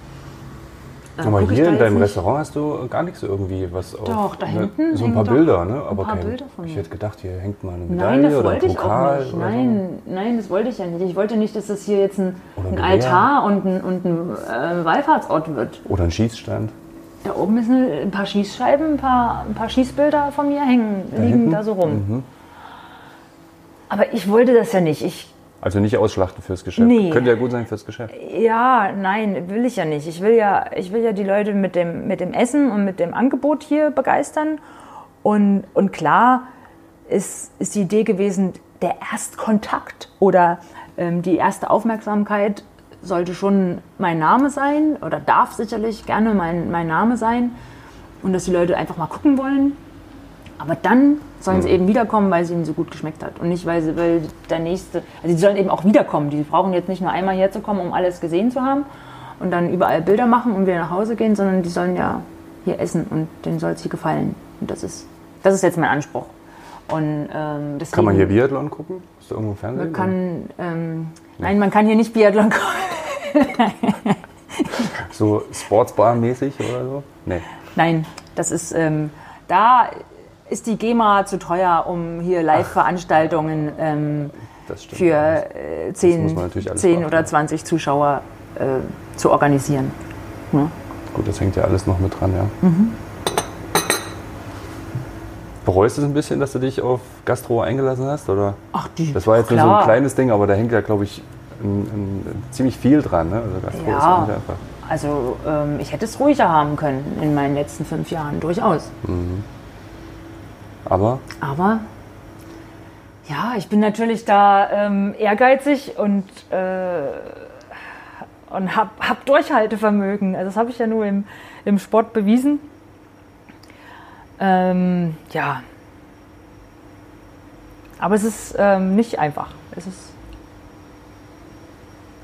äh, Aber guck ich hier da in deinem. Restaurant hast du gar nichts irgendwie was auf, Doch, da ne? hinten So ein paar Bilder, ne? Aber paar kein, Bilder von ich mir. hätte gedacht, hier hängt mal eine Medaille Nein, das oder ein wollte ich Pokal auch nicht. Nein, nein, das wollte ich ja nicht. Ich wollte nicht, dass das hier jetzt ein, ein ein. Altar und ein, und ein äh, Wallfahrtsort wird. so. Oder ein Schießstand. Da oben ist eine, ein paar Schießscheiben, ein paar, ein paar Schießbilder von mir hängen, liegen hinten? Mhm. da so rum. Aber ich wollte das ja nicht. Ich, Also nicht ausschlachten fürs Geschäft. Nee. Könnte ja gut sein fürs Geschäft. ja, nein, will ich ja nicht. Ich will ja, ich will ja die Leute mit dem, mit dem Essen und mit dem Angebot hier begeistern. Und, und klar ist, ist die Idee gewesen, der Erstkontakt oder ähm, die erste Aufmerksamkeit sollte schon mein Name sein oder darf sicherlich gerne mein, mein Name sein. Und dass die Leute einfach mal gucken wollen. Aber dann sollen sie eben wiederkommen, weil es ihnen so gut geschmeckt hat. Und nicht, weil, sie, weil der nächste. Also, die sollen eben auch wiederkommen. Die brauchen jetzt nicht nur einmal herzukommen, um alles gesehen zu haben und dann überall Bilder machen und wieder nach Hause gehen, sondern die sollen ja hier essen und denen soll es hier gefallen. Und das ist, das ist jetzt mein Anspruch. Und ähm, deswegen, Kann man hier Biathlon gucken? Ist da irgendwo Fernsehen? man kann, ähm, Nein, man kann hier nicht Biathlon gucken. So Sportsbar-mäßig oder so? Nee. Nein, das ist, ähm, da ist die GEMA zu teuer, um hier Live-Veranstaltungen ähm, für äh, muss 10, man natürlich alles 10 beachten. oder 20 Zuschauer äh, zu organisieren. Ne? Gut, das hängt ja alles noch mit dran, ja. Mhm. Bereust du es ein bisschen, dass du dich auf Gastro eingelassen hast? Oder? Ach, die, Das war jetzt nur so klar. ein kleines Ding, aber da hängt ja, glaube ich, ein, ein, ziemlich viel dran. Ne? Also Gastro Ja. ist ja nicht einfach. Also ähm, ich hätte es ruhiger haben können in meinen letzten fünf Jahren, durchaus. Aber Aber ja, ich bin natürlich da ähm, ehrgeizig und, äh, und habe hab Durchhaltevermögen. Also das habe ich ja nur im, im Sport bewiesen. Ähm, ja. Aber es ist ähm, nicht einfach. Es ist,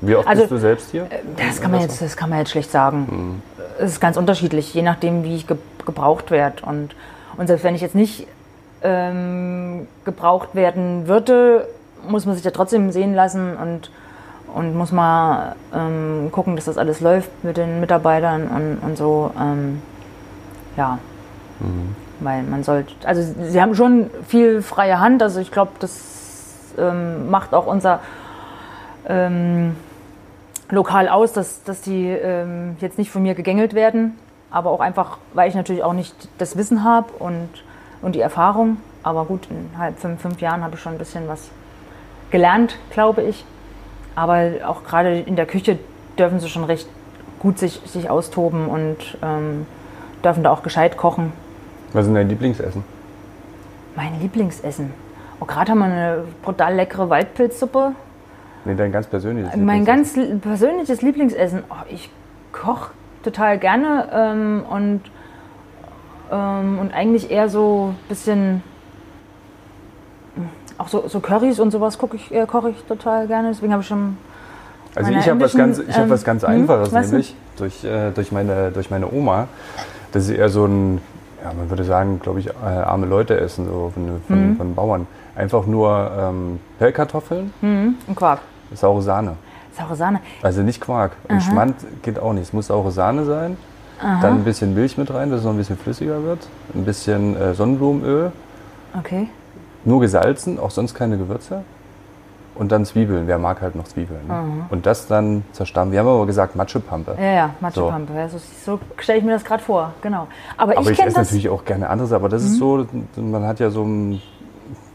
wie oft Also, bist du selbst hier? das, kann man jetzt, das kann man jetzt schlecht sagen. Es ist ganz unterschiedlich, je nachdem, wie ich ge gebraucht werde. Und, und selbst wenn ich jetzt nicht ähm, gebraucht werden würde, muss man sich ja trotzdem sehen lassen und, und muss mal ähm, gucken, dass das alles läuft mit den Mitarbeitern und, und so. Ähm, ja. Weil man sollte, also sie haben schon viel freie Hand, also ich glaube, das ähm, macht auch unser ähm, Lokal aus, dass, dass die ähm, jetzt nicht von mir gegängelt werden, aber auch einfach, weil ich natürlich auch nicht das Wissen habe und, und die Erfahrung. Aber gut, in halb fünf, fünf Jahren habe ich schon ein bisschen was gelernt, glaube ich. Aber auch gerade in der Küche dürfen sie schon recht gut sich, sich austoben und ähm, dürfen da auch gescheit kochen. Was ist dein Lieblingsessen? Mein Lieblingsessen. Oh, gerade haben wir eine brutal leckere Waldpilzsuppe. Nee, dein ganz persönliches Mein ganz li- persönliches Lieblingsessen. Oh, ich koche total gerne ähm, und Ähm, und eigentlich eher so ein bisschen, auch so, so Currys und sowas ich, äh, koche ich total gerne. Deswegen habe ich schon. Also ich habe was ganz, ich hab was ähm, ganz hm, Einfaches, was nämlich durch, äh, durch, meine, durch meine Oma. Das ist eher so ein, ja, man würde sagen, glaube ich, äh, arme Leute essen, so von, von, Hm. von Bauern. Einfach nur ähm, Pellkartoffeln, Mhm. Und Quark. saure Sahne. Saure Sahne. Also nicht Quark. Und Schmand geht auch nicht. Es muss saure Sahne sein. Dann ein bisschen Milch mit rein, dass es noch ein bisschen flüssiger wird. Ein bisschen äh, Sonnenblumenöl. Okay. Nur gesalzen, auch sonst keine Gewürze. Und dann Zwiebeln. Wer mag halt noch Zwiebeln. Ne? Und das dann zerstampfen. Wir haben aber gesagt Matschepampe. Ja, ja, Matschepampe. So so stelle ich mir das gerade vor. Genau. Aber, aber ich ich, esse natürlich auch gerne anderes. Aber das ist so, man hat ja so ein,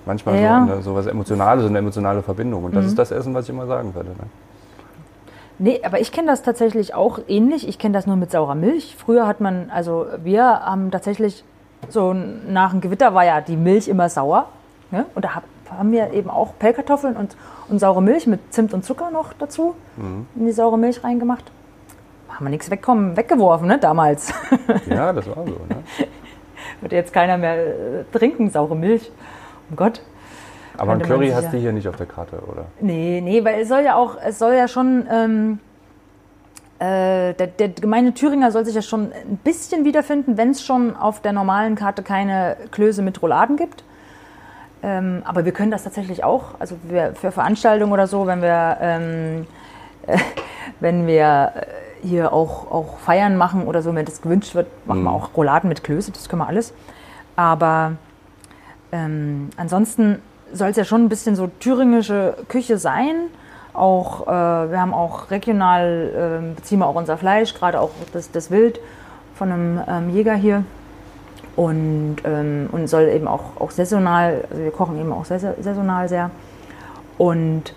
manchmal Ja. so, eine, so was Emotionales, so eine emotionale Verbindung. Und das ist das Essen, was ich immer sagen würde. Ne? Nee, aber ich kenne das tatsächlich auch ähnlich. Ich kenne das nur mit saurer Milch. Früher hat man, also wir haben tatsächlich so nach dem Gewitter war ja die Milch immer sauer. Ne? Und da hab, haben wir eben auch Pellkartoffeln und, und saure Milch mit Zimt und Zucker noch dazu in die saure Milch reingemacht. Haben wir nichts wegkommen, weggeworfen, ne, damals. Ja, das war so. Ne? Würde jetzt keiner mehr äh, trinken, saure Milch. Um Gott. Aber ein Curry hast ja- du hier nicht auf der Karte, oder? Nee, nee, weil es soll ja auch, es soll ja schon, ähm, äh, der, der gemeine Thüringer soll sich ja schon ein bisschen wiederfinden, wenn es schon auf der normalen Karte keine Klöße mit Rouladen gibt. Ähm, aber wir können das tatsächlich auch, also wir, für Veranstaltungen oder so, wenn wir, ähm, äh, wenn wir äh, hier auch, auch Feiern machen oder so, wenn das gewünscht wird, machen wir auch Rouladen mit Klöße, das können wir alles. Aber ähm, ansonsten soll es ja schon ein bisschen so thüringische Küche sein. Auch, äh, wir haben auch regional, ähm, beziehen wir auch unser Fleisch, gerade auch das, das Wild von einem ähm, Jäger hier. Und, ähm, und soll eben auch, auch saisonal, also wir kochen eben auch saison- saisonal sehr. Und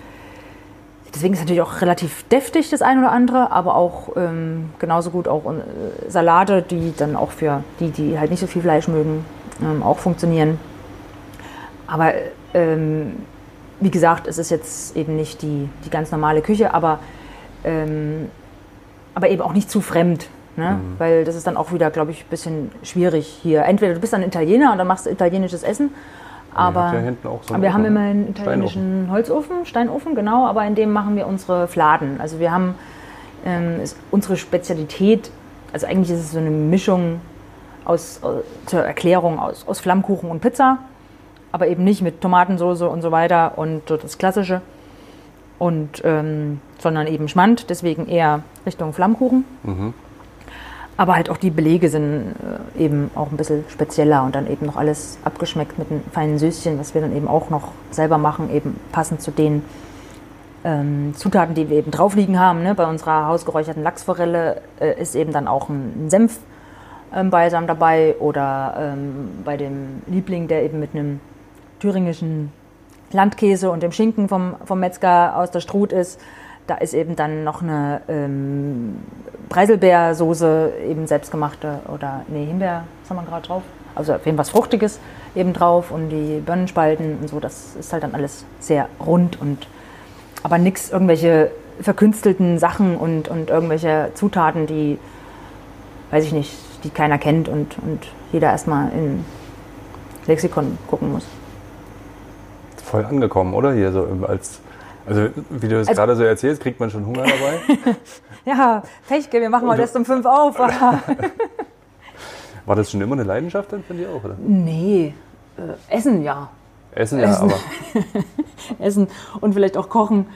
deswegen ist natürlich auch relativ deftig das eine oder andere, aber auch ähm, genauso gut auch äh, Salate, die dann auch für die, die halt nicht so viel Fleisch mögen, ähm, auch funktionieren. Aber ähm, wie gesagt, es ist jetzt eben nicht die, die ganz normale Küche, aber, ähm, aber eben auch nicht zu fremd. Ne? Weil das ist dann auch wieder, glaube ich, ein bisschen schwierig hier. Entweder du bist dann Italiener und dann machst du italienisches Essen. Aber, ja hinten auch so aber wir haben immer ne? einen italienischen Holzofen, Steinofen, genau, aber in dem machen wir unsere Fladen. Also wir haben ähm, unsere Spezialität, also eigentlich ist es so eine Mischung aus, äh, zur Erklärung aus, aus Flammkuchen und Pizza, aber eben nicht mit Tomatensauce und so weiter und so das Klassische, und, ähm, sondern eben Schmand, deswegen eher Richtung Flammkuchen. Aber halt auch die Belege sind äh, eben auch ein bisschen spezieller und dann eben noch alles abgeschmeckt mit einem feinen Süßchen, was wir dann eben auch noch selber machen, eben passend zu den ähm, Zutaten, die wir eben drauf liegen haben. Ne? Bei unserer hausgeräucherten Lachsforelle äh, ist eben dann auch ein, ein Senf ähm, Balsam dabei oder ähm, bei dem Liebling, der eben mit einem thüringischen Landkäse und dem Schinken vom, vom Metzger aus der Struth ist, da ist eben dann noch eine ähm, Preiselbeersoße, eben selbstgemachte oder nee, Himbeer, was haben wir gerade drauf? Also auf jeden Fall was Fruchtiges eben drauf und die Birnenspalten und so, das ist halt dann alles sehr rund und aber nichts, irgendwelche verkünstelten Sachen und, und irgendwelche Zutaten, die, weiß ich nicht, die keiner kennt und, und jeder erstmal in Lexikon gucken muss. Voll angekommen, oder? Hier so als. Also, wie du es Also- gerade so erzählst, kriegt man schon Hunger dabei. Ja, Pechke, wir machen heute erst um fünf auf. War das schon immer eine Leidenschaft dann von dir auch, oder? nee, äh, Essen ja. Essen, ja, Essen. aber. Essen und vielleicht auch kochen.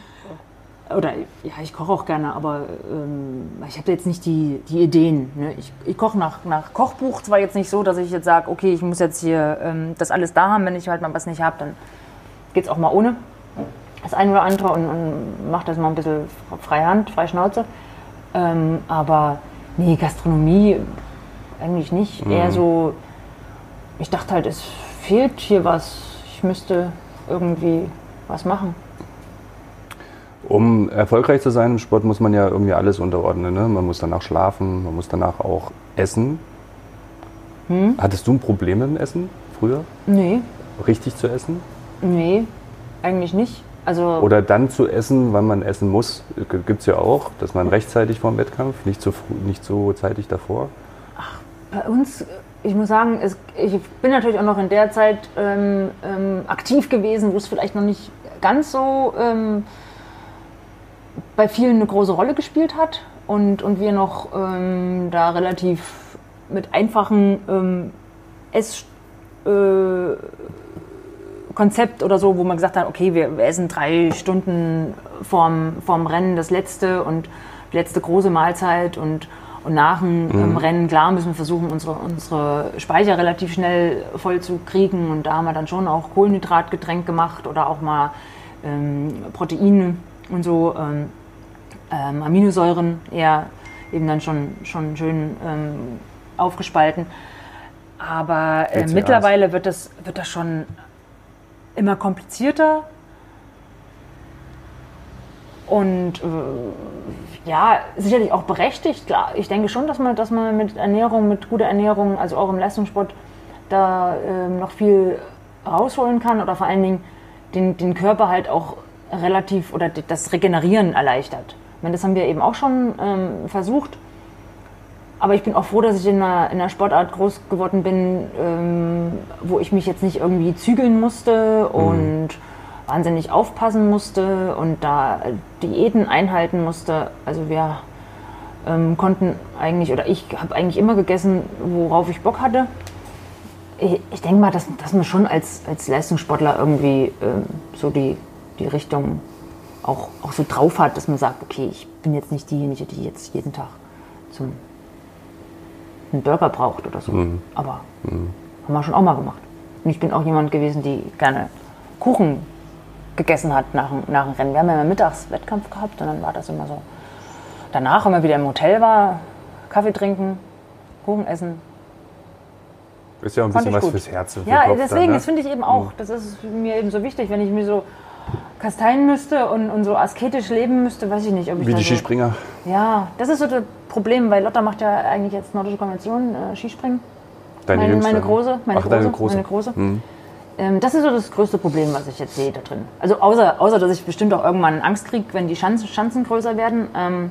Oder ja, ich koche auch gerne, aber ähm, ich habe jetzt nicht die, die Ideen. Ne? Ich, ich koche nach, nach Kochbuch zwar jetzt nicht so, dass ich jetzt sage, okay, ich muss jetzt hier ähm, das alles da haben. Wenn ich halt mal was nicht habe, dann geht es auch mal ohne das eine oder andere und, und mache das mal ein bisschen freihand, frei Schnauze. Ähm, aber nee, Gastronomie eigentlich nicht. Eher so, ich dachte halt, es fehlt hier was. Ich müsste irgendwie was machen. Um erfolgreich zu sein im Sport, muss man ja irgendwie alles unterordnen. Ne? Man muss danach schlafen, man muss danach auch essen. Hm? Hattest du ein Problem mit dem Essen früher? Nee, Richtig zu essen? Nee, eigentlich nicht. Also Oder dann zu essen, wann man essen muss? Gibt es ja auch, dass man rechtzeitig vor dem Wettkampf, nicht so, früh, nicht so zeitig davor. bei uns ich muss sagen, es, ich bin natürlich auch noch in der Zeit ähm, ähm, aktiv gewesen, wo es vielleicht noch nicht ganz so ähm, bei vielen eine große Rolle gespielt hat und, und wir noch ähm, da relativ mit einfachen ähm, Esskonzept äh, oder so, wo man gesagt hat, okay, wir, wir essen drei Stunden vorm, vorm Rennen das letzte und letzte große Mahlzeit und, und nach dem mhm. Rennen, klar, müssen wir versuchen, unsere, unsere Speicher relativ schnell voll zu kriegen und da haben wir dann schon auch Kohlenhydratgetränk gemacht oder auch mal ähm, Proteine und so, ähm, ähm, Aminosäuren eher eben dann schon, schon schön ähm, aufgespalten. Aber äh, mittlerweile wird das, wird das schon immer komplizierter. Und äh, ja, sicherlich auch berechtigt. Klar, ich denke schon, dass man, dass man mit Ernährung, mit guter Ernährung, also auch im Leistungssport, da äh, noch viel rausholen kann oder vor allen Dingen den, den Körper halt auch relativ oder das Regenerieren erleichtert. Ich meine, das haben wir eben auch schon ähm, versucht. Aber ich bin auch froh, dass ich in einer, in einer Sportart groß geworden bin, ähm, wo ich mich jetzt nicht irgendwie zügeln musste und mhm. wahnsinnig aufpassen musste und da Diäten einhalten musste. Also wir ähm, konnten eigentlich, oder ich habe eigentlich immer gegessen, worauf ich Bock hatte. Ich, ich denke mal, dass, dass man schon als, als Leistungssportler irgendwie ähm, so die, die Richtung auch, auch so drauf hat, dass man sagt, okay, ich bin jetzt nicht diejenige, die jetzt jeden Tag zum einen Burger braucht oder so. Mhm. Aber mhm. haben wir schon auch mal gemacht. Und ich bin auch jemand gewesen, die gerne Kuchen gegessen hat nach, nach dem Rennen. Wir haben ja immer mittags Wettkampf gehabt und dann war das immer so. Danach, wenn man wieder im Hotel war, Kaffee trinken, Kuchen essen. Ist ja auch ein bisschen was gut. fürs Herz. Ja, deswegen, dann, ne? das finde ich eben auch. Mhm. Das ist mir eben so wichtig, wenn ich mir so kasteien müsste und, und so asketisch leben müsste, weiß ich nicht. Ob ich Wie die so, Skispringer. Ja, das ist so das Problem, weil Lotta macht ja eigentlich jetzt nordische Konvention, äh, Skispringen. Deine meine, meine große, meine Ach, große, deine große. Meine große. Mhm. Ähm, das ist so das größte Problem, was ich jetzt sehe da drin. Also außer, außer dass ich bestimmt auch irgendwann Angst kriege, wenn die Schanzen, Schanzen größer werden. Ähm,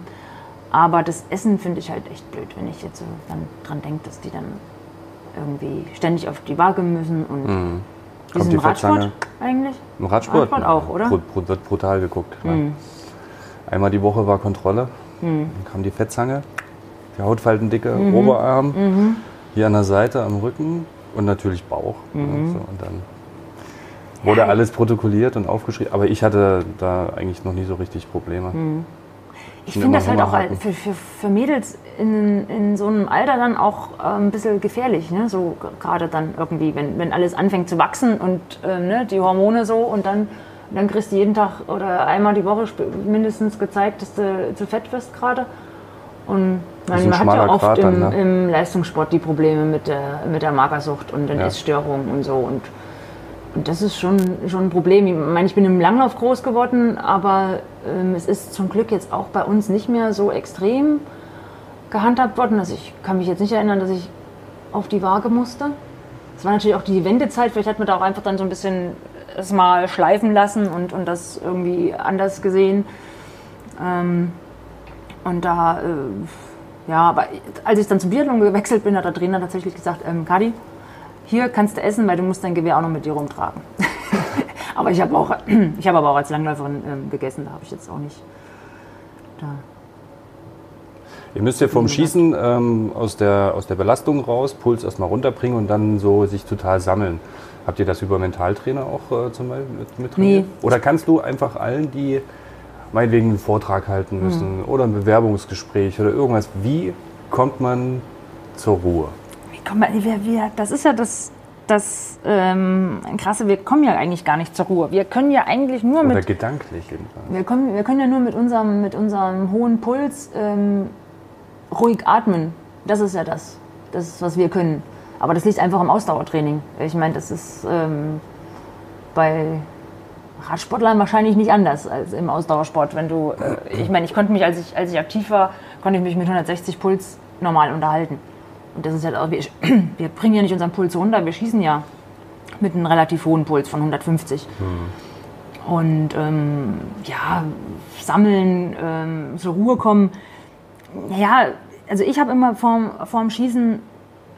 aber das Essen finde ich halt echt blöd, wenn ich jetzt so dann dran denke, dass die dann irgendwie ständig auf die Waage müssen und mhm. Kommt die Radsport eigentlich? Im Radsport, Radsport auch, oder? wird brutal geguckt. Mhm. Einmal die Woche war Kontrolle. Dann kam die Fettzange, die Hautfaltendicke, mhm. Oberarm, mhm. hier an der Seite am Rücken und natürlich Bauch. Mhm. So, und dann wurde alles protokolliert und aufgeschrieben, aber ich hatte da eigentlich noch nie so richtig Probleme. Mhm. Ich finde das halt auch für, für, für Mädels in, in so einem Alter dann auch äh, ein bisschen gefährlich. Ne? So gerade dann irgendwie, wenn, wenn alles anfängt zu wachsen und äh, ne, die Hormone so und dann, dann kriegst du jeden Tag oder einmal die Woche mindestens gezeigt, dass du zu fett wirst gerade. Und man, man hat ja oft im, dann, ne? im, Leistungssport die Probleme mit der, mit der Magersucht und den ja. Essstörungen und so. Und und das ist schon, schon ein Problem. Ich meine, ich bin im Langlauf groß geworden, aber ähm, es ist zum Glück jetzt auch bei uns nicht mehr so extrem gehandhabt worden. Also ich kann mich jetzt nicht erinnern, dass ich auf die Waage musste. Es war natürlich auch die Wendezeit, vielleicht hat man da auch einfach dann so ein bisschen es mal schleifen lassen und, und das irgendwie anders gesehen. Ähm, und da, äh, ja, aber als ich dann zum Biathlon gewechselt bin, hat der Trainer tatsächlich gesagt, ähm, Kadi, hier kannst du essen, weil du musst dein Gewehr auch noch mit dir rumtragen. aber ich habe auch, ich habe aber auch als Langläuferin ähm, gegessen, da habe ich jetzt auch nicht. Da. Ihr müsst ja vom Schießen ähm, aus, der, aus der Belastung raus, Puls erstmal runterbringen und dann so sich total sammeln. Habt ihr das über Mentaltrainer auch äh, zum Beispiel mit, mit nee. Oder kannst du einfach allen, die meinetwegen einen Vortrag halten müssen mhm. oder ein Bewerbungsgespräch oder irgendwas, wie kommt man zur Ruhe? komm mal, wir, wir, das ist ja das, das ähm, Krasse, wir kommen ja eigentlich gar nicht zur Ruhe. Wir können ja eigentlich nur Oder mit. gedanklich jedenfalls. Wir können, wir können ja nur mit unserem, mit unserem hohen Puls ähm, ruhig atmen. Das ist ja das, das ist, was wir können. Aber das liegt einfach im Ausdauertraining. Ich meine, das ist ähm, bei Radsportlern wahrscheinlich nicht anders als im Ausdauersport. Wenn du, äh, ich meine, ich konnte mich, als ich, als ich aktiv war, konnte ich mich mit 160 Puls normal unterhalten. Und das ist halt auch, wir, wir bringen ja nicht unseren Puls runter, wir schießen ja mit einem relativ hohen Puls von 150. Mhm. Und ähm, ja, sammeln, ähm, zur Ruhe kommen. Ja, also ich habe immer vorm, vorm Schießen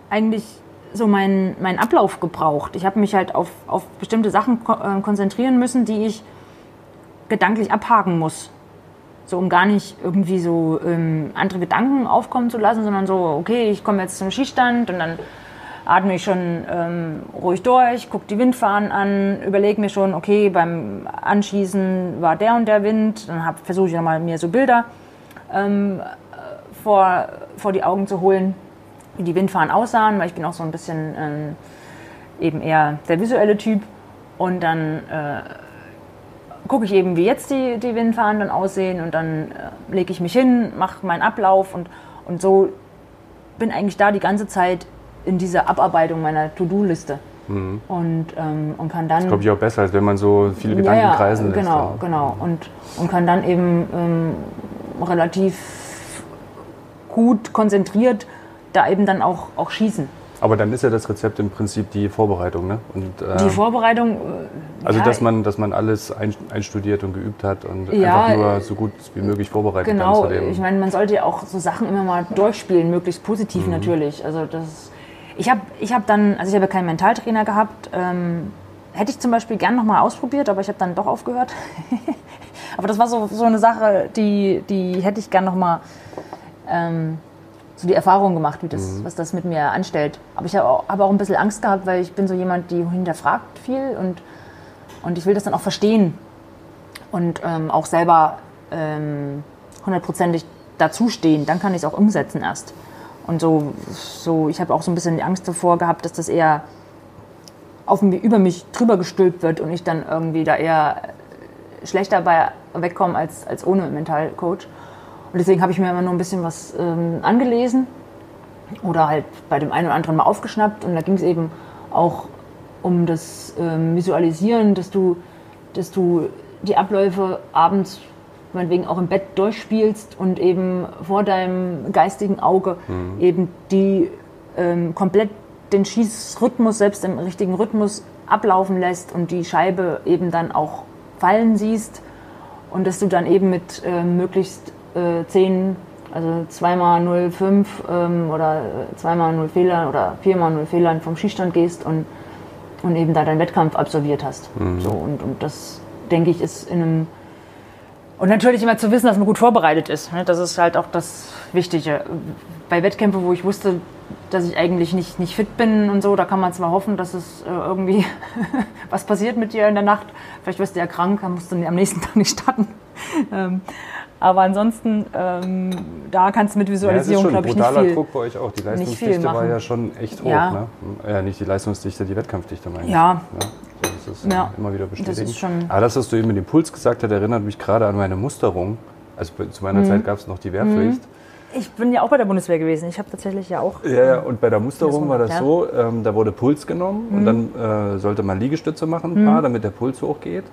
eigentlich so meinen mein Ablauf gebraucht. Ich habe mich halt auf, auf bestimmte Sachen ko äh, konzentrieren müssen, die ich gedanklich abhaken muss. So, um gar nicht irgendwie so ähm, andere Gedanken aufkommen zu lassen, sondern so, okay, ich komme jetzt zum Skistand und dann atme ich schon ähm, ruhig durch, gucke die Windfahnen an, überlege mir schon, okay, beim Anschießen war der und der Wind, dann versuche ich nochmal mir so Bilder ähm, vor, vor die Augen zu holen, wie die Windfahnen aussahen, weil ich bin auch so ein bisschen ähm, eben eher der visuelle Typ. Und dann äh, gucke ich eben, wie jetzt die, die Windfahnen dann aussehen und dann äh, lege ich mich hin, mache meinen Ablauf und, und so bin eigentlich da die ganze Zeit in dieser Abarbeitung meiner To-Do-Liste. Mhm. Und, ähm, und kann dann. Das glaube ich auch besser, als wenn man so viele Gedanken ja, ja, kreisen lässt. Genau, genau. Und, und kann dann eben ähm, relativ gut konzentriert da eben dann auch, auch schießen. Aber dann ist ja das Rezept im Prinzip die Vorbereitung, ne? Und, äh, die Vorbereitung. Äh, also ja, dass man, dass man alles einstudiert und geübt hat und ja, einfach nur so gut wie möglich vorbereitet genau, Genau, ich meine, man sollte ja auch so Sachen immer mal durchspielen, möglichst positiv mhm. natürlich. Also das, ich habe, ich habe dann, also ich habe keinen Mentaltrainer gehabt. Ähm, hätte ich zum Beispiel gern noch mal ausprobiert, aber ich habe dann doch aufgehört. aber das war so, so eine Sache, die, die hätte ich gern noch mal ähm, so die Erfahrung gemacht, wie das, mhm. was das mit mir anstellt. Aber ich habe auch, hab auch ein bisschen Angst gehabt, weil ich bin so jemand, die hinterfragt viel und, und ich will das dann auch verstehen und ähm, auch selber ähm, hundertprozentig dazustehen. Dann kann ich es auch umsetzen erst. Und so, so ich habe auch so ein bisschen die Angst davor gehabt, dass das eher auf, über mich drüber gestülpt wird und ich dann irgendwie da eher schlechter bei wegkomme als, als ohne Mentalcoach. Und deswegen habe ich mir immer nur ein bisschen was ähm, angelesen oder halt bei dem einen oder anderen mal aufgeschnappt. Und da ging es eben auch um das ähm, Visualisieren, dass du, dass du die Abläufe abends meinetwegen auch im Bett durchspielst und eben vor deinem geistigen Auge mhm. eben die ähm, komplett den Schießrhythmus selbst im richtigen Rhythmus ablaufen lässt und die Scheibe eben dann auch fallen siehst und dass du dann eben mit äh, möglichst äh, 10, also 2x05 ähm, oder 2x0 Fehlern oder 4x0 Fehlern vom Schießstand gehst und, und eben da deinen Wettkampf absolviert hast. Mhm. So, und, und das, denke ich, ist in einem und natürlich immer zu wissen, dass man gut vorbereitet ist. Ne? Das ist halt auch das Wichtige. Bei Wettkämpfen, wo ich wusste, dass ich eigentlich nicht, nicht fit bin und so, da kann man zwar hoffen, dass es äh, irgendwie was passiert mit dir in der Nacht. Vielleicht wirst du ja krank, dann musst du am nächsten Tag nicht starten. Aber ansonsten, ähm, da kannst du mit Visualisierung, glaube ich, nicht viel. brutaler Druck bei euch auch. Die Leistungsdichte war ja schon echt hoch. Ja. Ne? ja, nicht die Leistungsdichte, die Wettkampfdichte meine ich. Ja. ja. Das ist ja. immer wieder bestätigt. Das Aber das, was du eben mit dem Puls gesagt hast, erinnert mich gerade an meine Musterung. Also zu meiner mhm. Zeit gab es noch die Wehrpflicht. Mhm. Ich bin ja auch bei der Bundeswehr gewesen. Ich habe tatsächlich ja auch. Ja, ja, und bei der Musterung war das so: ähm, da wurde Puls genommen mhm. und dann äh, sollte man Liegestütze machen, ein paar, mhm. damit der Puls hochgeht.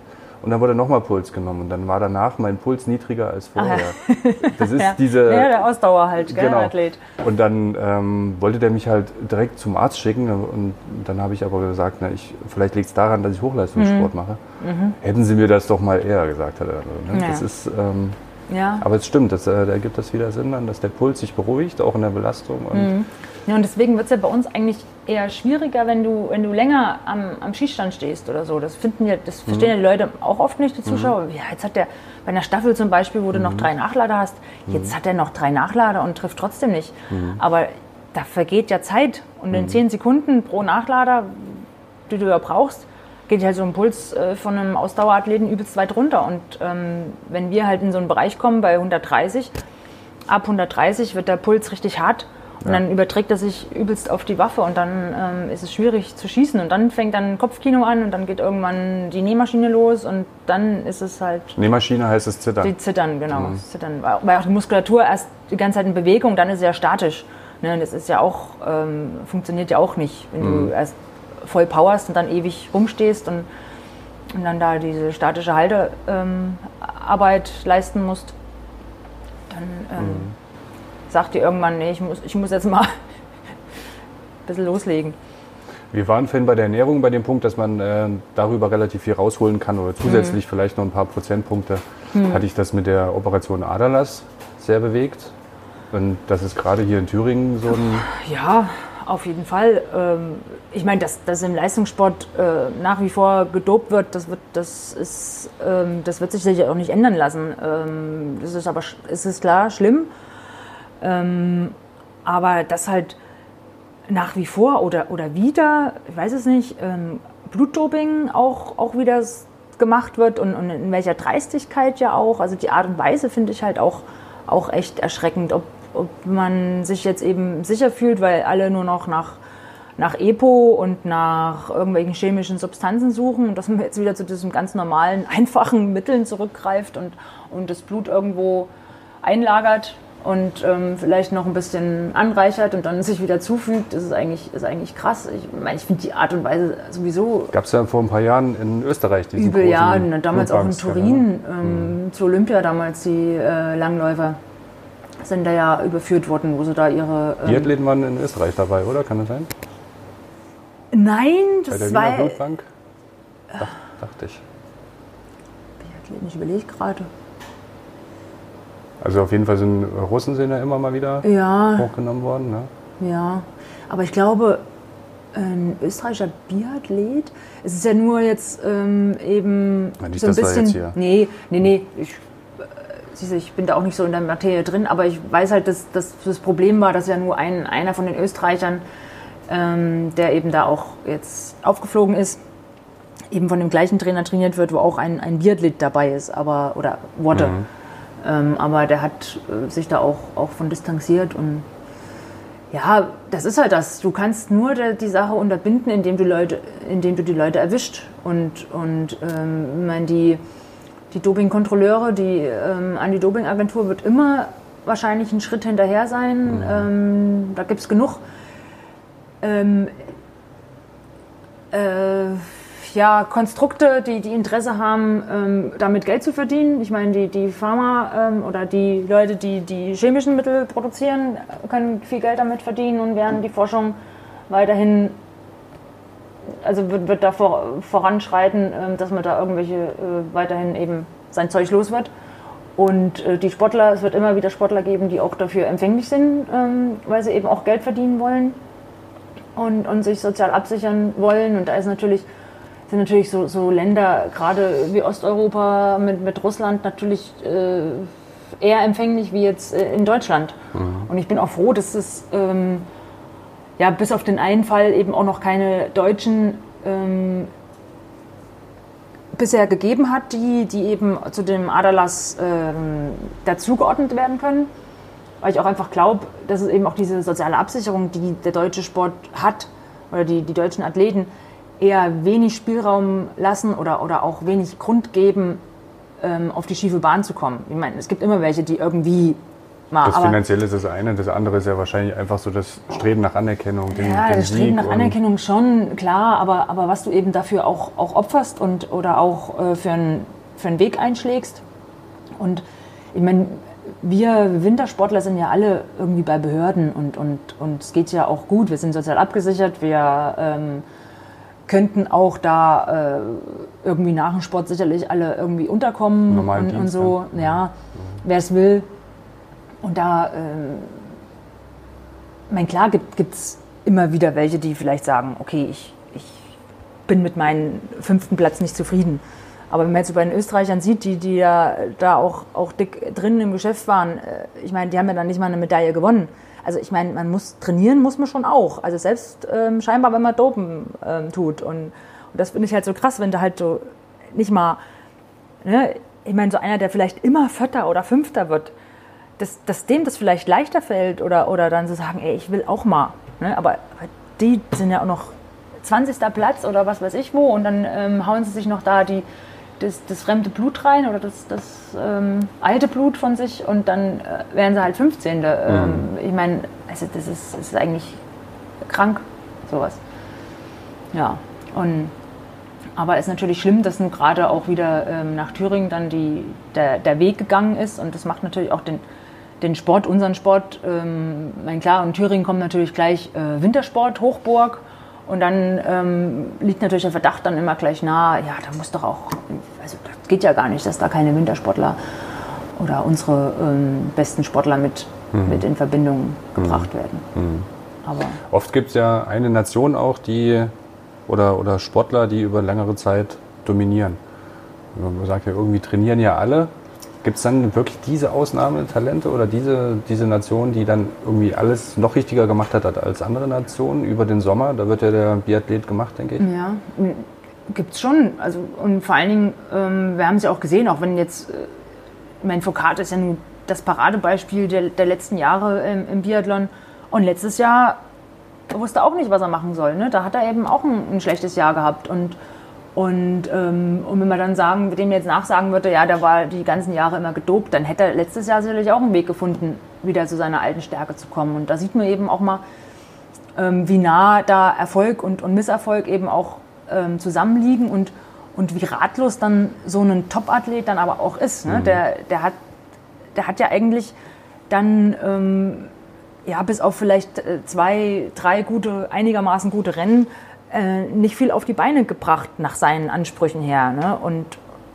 Und dann wurde nochmal Puls genommen und dann war danach mein Puls niedriger als vorher. Ja. Das ist ja. diese. Ja, der Ausdauer halt, gell, genau. Athlet. Und dann ähm, wollte der mich halt direkt zum Arzt schicken und dann habe ich aber gesagt, na, ich, vielleicht liegt es daran, dass ich Hochleistungssport mhm. mache. Mhm. Hätten Sie mir das doch mal eher gesagt. Hat er, ne? ja. Das ist. Ähm, ja. Aber es stimmt, das, äh, da ergibt das wieder Sinn, dann, dass der Puls sich beruhigt, auch in der Belastung. Und mhm. Ja, und deswegen wird es ja bei uns eigentlich eher schwieriger, wenn du, wenn du länger am, am Schießstand stehst oder so. Das finden ja, das mhm. verstehen ja die Leute auch oft nicht, die Zuschauer. Mhm. Ja, jetzt hat der bei einer Staffel zum Beispiel, wo du mhm. noch drei Nachlader hast, jetzt mhm. hat er noch drei Nachlader und trifft trotzdem nicht. Mhm. Aber da vergeht ja Zeit und in mhm. zehn Sekunden pro Nachlader, die du ja brauchst, geht halt so ein Puls äh, von einem Ausdauerathleten übelst weit runter. Und ähm, wenn wir halt in so einen Bereich kommen bei 130, ab 130 wird der Puls richtig hart und dann überträgt er sich übelst auf die Waffe und dann ähm, ist es schwierig zu schießen. Und dann fängt dann Kopfkino an und dann geht irgendwann die Nähmaschine los und dann ist es halt. Nähmaschine heißt es Zittern. Die Zittern, genau. Mhm. Zittern. Weil auch die Muskulatur erst die ganze Zeit in Bewegung, dann ist sie ja statisch. Ne? Das ist ja auch, ähm, funktioniert ja auch nicht, wenn mhm. du erst voll powerst und dann ewig rumstehst und, und dann da diese statische Haltearbeit ähm, leisten musst. Dann. Ähm, mhm sagt dir irgendwann, nee, ich muss, ich muss jetzt mal ein bisschen loslegen. Wir waren vorhin bei der Ernährung bei dem Punkt, dass man äh, darüber relativ viel rausholen kann oder zusätzlich mhm. vielleicht noch ein paar Prozentpunkte. Mhm. Hatte ich das mit der Operation Aderlass sehr bewegt. Und das ist gerade hier in Thüringen so ein. Ja, auf jeden Fall. Ähm, ich meine, dass, dass im Leistungssport äh, nach wie vor gedopt wird, das wird, das ist, ähm, das wird sich sicher auch nicht ändern lassen. Ähm, das ist aber, es ist klar, schlimm. Ähm, aber das halt nach wie vor oder, oder wieder, ich weiß es nicht, ähm, Blutdoping auch, auch wieder gemacht wird und, und in welcher Dreistigkeit ja auch. Also die Art und Weise finde ich halt auch, auch echt erschreckend, ob, ob man sich jetzt eben sicher fühlt, weil alle nur noch nach, nach EPO und nach irgendwelchen chemischen Substanzen suchen und dass man jetzt wieder zu diesem ganz normalen, einfachen Mitteln zurückgreift und, und das Blut irgendwo einlagert und ähm, vielleicht noch ein bisschen anreichert und dann sich wieder zufügt, das ist eigentlich, ist eigentlich krass. Ich meine, ich finde die Art und Weise sowieso. Gab es ja vor ein paar Jahren in Österreich diesen Übel, ja, damals auch in Turin, ähm, mhm. zu Olympia damals die äh, Langläufer sind da ja überführt worden, wo sie da ihre. Ähm, Biathleten waren in Österreich dabei, oder? Kann das sein? Nein, das Bei der war. Wiener Blutbank? Dach, dachte ich. Biathleten, ich überlege gerade. Also auf jeden Fall sind Russen sind ja immer mal wieder ja. hochgenommen worden. Ne? Ja, aber ich glaube, ein österreichischer Biathlet, es ist ja nur jetzt ähm, eben nicht, so ein bisschen. Jetzt hier. Nee, nee, nee. Ich, äh, ich bin da auch nicht so in der Materie drin, aber ich weiß halt, dass, dass das Problem war, dass ja nur ein, einer von den Österreichern, ähm, der eben da auch jetzt aufgeflogen ist, eben von dem gleichen Trainer trainiert wird, wo auch ein, ein Biathlet dabei ist, aber oder wurde. Mhm. Ähm, aber der hat äh, sich da auch, auch von distanziert und ja, das ist halt das. Du kannst nur die Sache unterbinden, indem du, Leute, indem du die Leute erwischt. Und, und ähm, ich meine, die, die Dopingkontrolleure, die ähm, Anti-Doping-Agentur wird immer wahrscheinlich einen Schritt hinterher sein. Mhm. Ähm, da gibt es genug. Ähm, äh, ja, Konstrukte, die, die Interesse haben, ähm, damit Geld zu verdienen. Ich meine, die, die Pharma ähm, oder die Leute, die die chemischen Mittel produzieren, können viel Geld damit verdienen und werden die Forschung weiterhin, also wird, wird da vor, voranschreiten, ähm, dass man da irgendwelche äh, weiterhin eben sein Zeug los wird. Und äh, die Sportler, es wird immer wieder Sportler geben, die auch dafür empfänglich sind, ähm, weil sie eben auch Geld verdienen wollen und, und sich sozial absichern wollen. Und da ist natürlich sind natürlich so, so Länder, gerade wie Osteuropa mit, mit Russland, natürlich äh, eher empfänglich wie jetzt äh, in Deutschland. Mhm. Und ich bin auch froh, dass es ähm, ja, bis auf den einen Fall eben auch noch keine Deutschen ähm, bisher gegeben hat, die, die eben zu dem Adalas ähm, dazugeordnet werden können. Weil ich auch einfach glaube, dass es eben auch diese soziale Absicherung, die der deutsche Sport hat, oder die, die deutschen Athleten, eher wenig Spielraum lassen oder, oder auch wenig Grund geben, ähm, auf die schiefe Bahn zu kommen. Ich meine, es gibt immer welche, die irgendwie mal. Das Finanzielle ist das eine, das andere ist ja wahrscheinlich einfach so das Streben nach Anerkennung. Den, ja, den das Streben nach Anerkennung schon, klar, aber, aber was du eben dafür auch, auch opferst und oder auch äh, für, einen, für einen Weg einschlägst. Und ich meine, wir Wintersportler sind ja alle irgendwie bei Behörden und, und, und es geht ja auch gut. Wir sind sozial abgesichert, wir. Ähm, könnten auch da äh, irgendwie nach dem Sport sicherlich alle irgendwie unterkommen und, und, so, ja, ja wer es will. Und da, äh, mein klar gibt es immer wieder welche, die vielleicht sagen, okay, ich, ich bin mit meinem fünften Platz nicht zufrieden. Aber wenn man jetzt so bei den Österreichern sieht, die, die ja da auch, auch dick drin im Geschäft waren, äh, ich meine, die haben ja dann nicht mal eine Medaille gewonnen. Also ich meine, man muss trainieren, muss man schon auch. Also selbst ähm, scheinbar, wenn man Dopen ähm, tut. Und, und das finde ich halt so krass, wenn da halt so nicht mal, ne, ich meine, so einer, der vielleicht immer Vierter oder Fünfter wird, dass, dass dem das vielleicht leichter fällt oder, oder dann so sagen, ey, ich will auch mal. Ne? Aber, aber die sind ja auch noch 20. Platz oder was weiß ich wo und dann ähm, hauen sie sich noch da die, das, das fremde Blut rein oder das, das ähm, alte Blut von sich und dann äh, wären sie halt 15. Ähm, mhm. Ich meine, also das, ist, das ist eigentlich krank, sowas. Ja, und aber es ist natürlich schlimm, dass nun gerade auch wieder ähm, nach Thüringen dann die, der, der Weg gegangen ist und das macht natürlich auch den, den Sport, unseren Sport, ähm, mein klar, und Thüringen kommt natürlich gleich äh, Wintersport, Hochburg und dann ähm, liegt natürlich der Verdacht dann immer gleich nahe, ja, da muss doch auch, also das geht ja gar nicht, dass da keine Wintersportler oder unsere ähm, besten Sportler mit, mhm. mit in Verbindung gebracht mhm. werden. Mhm. Aber Oft gibt es ja eine Nation auch, die oder, oder Sportler, die über längere Zeit dominieren. Man sagt ja, irgendwie trainieren ja alle. Gibt es dann wirklich diese Ausnahmetalente oder diese, diese Nation, die dann irgendwie alles noch richtiger gemacht hat als andere Nationen über den Sommer? Da wird ja der Biathlet gemacht, denke ich. Ja, gibt es schon. Also, und vor allen Dingen, ähm, wir haben es ja auch gesehen, auch wenn jetzt, äh, mein Foucault ist ja nun das Paradebeispiel der, der letzten Jahre im, im Biathlon. Und letztes Jahr wusste auch nicht, was er machen soll. Ne? Da hat er eben auch ein, ein schlechtes Jahr gehabt. Und, und, ähm, und wenn man dann sagen, dem jetzt nachsagen würde, ja, der war die ganzen Jahre immer gedopt, dann hätte er letztes Jahr sicherlich auch einen Weg gefunden, wieder zu seiner alten Stärke zu kommen. Und da sieht man eben auch mal, ähm, wie nah da Erfolg und, und Misserfolg eben auch ähm, zusammenliegen und, und wie ratlos dann so ein Top-Athlet dann aber auch ist. Ne? Mhm. Der, der, hat, der hat ja eigentlich dann ähm, ja, bis auf vielleicht äh, zwei, drei gute, einigermaßen gute Rennen äh, nicht viel auf die Beine gebracht nach seinen Ansprüchen her. Ne? Und,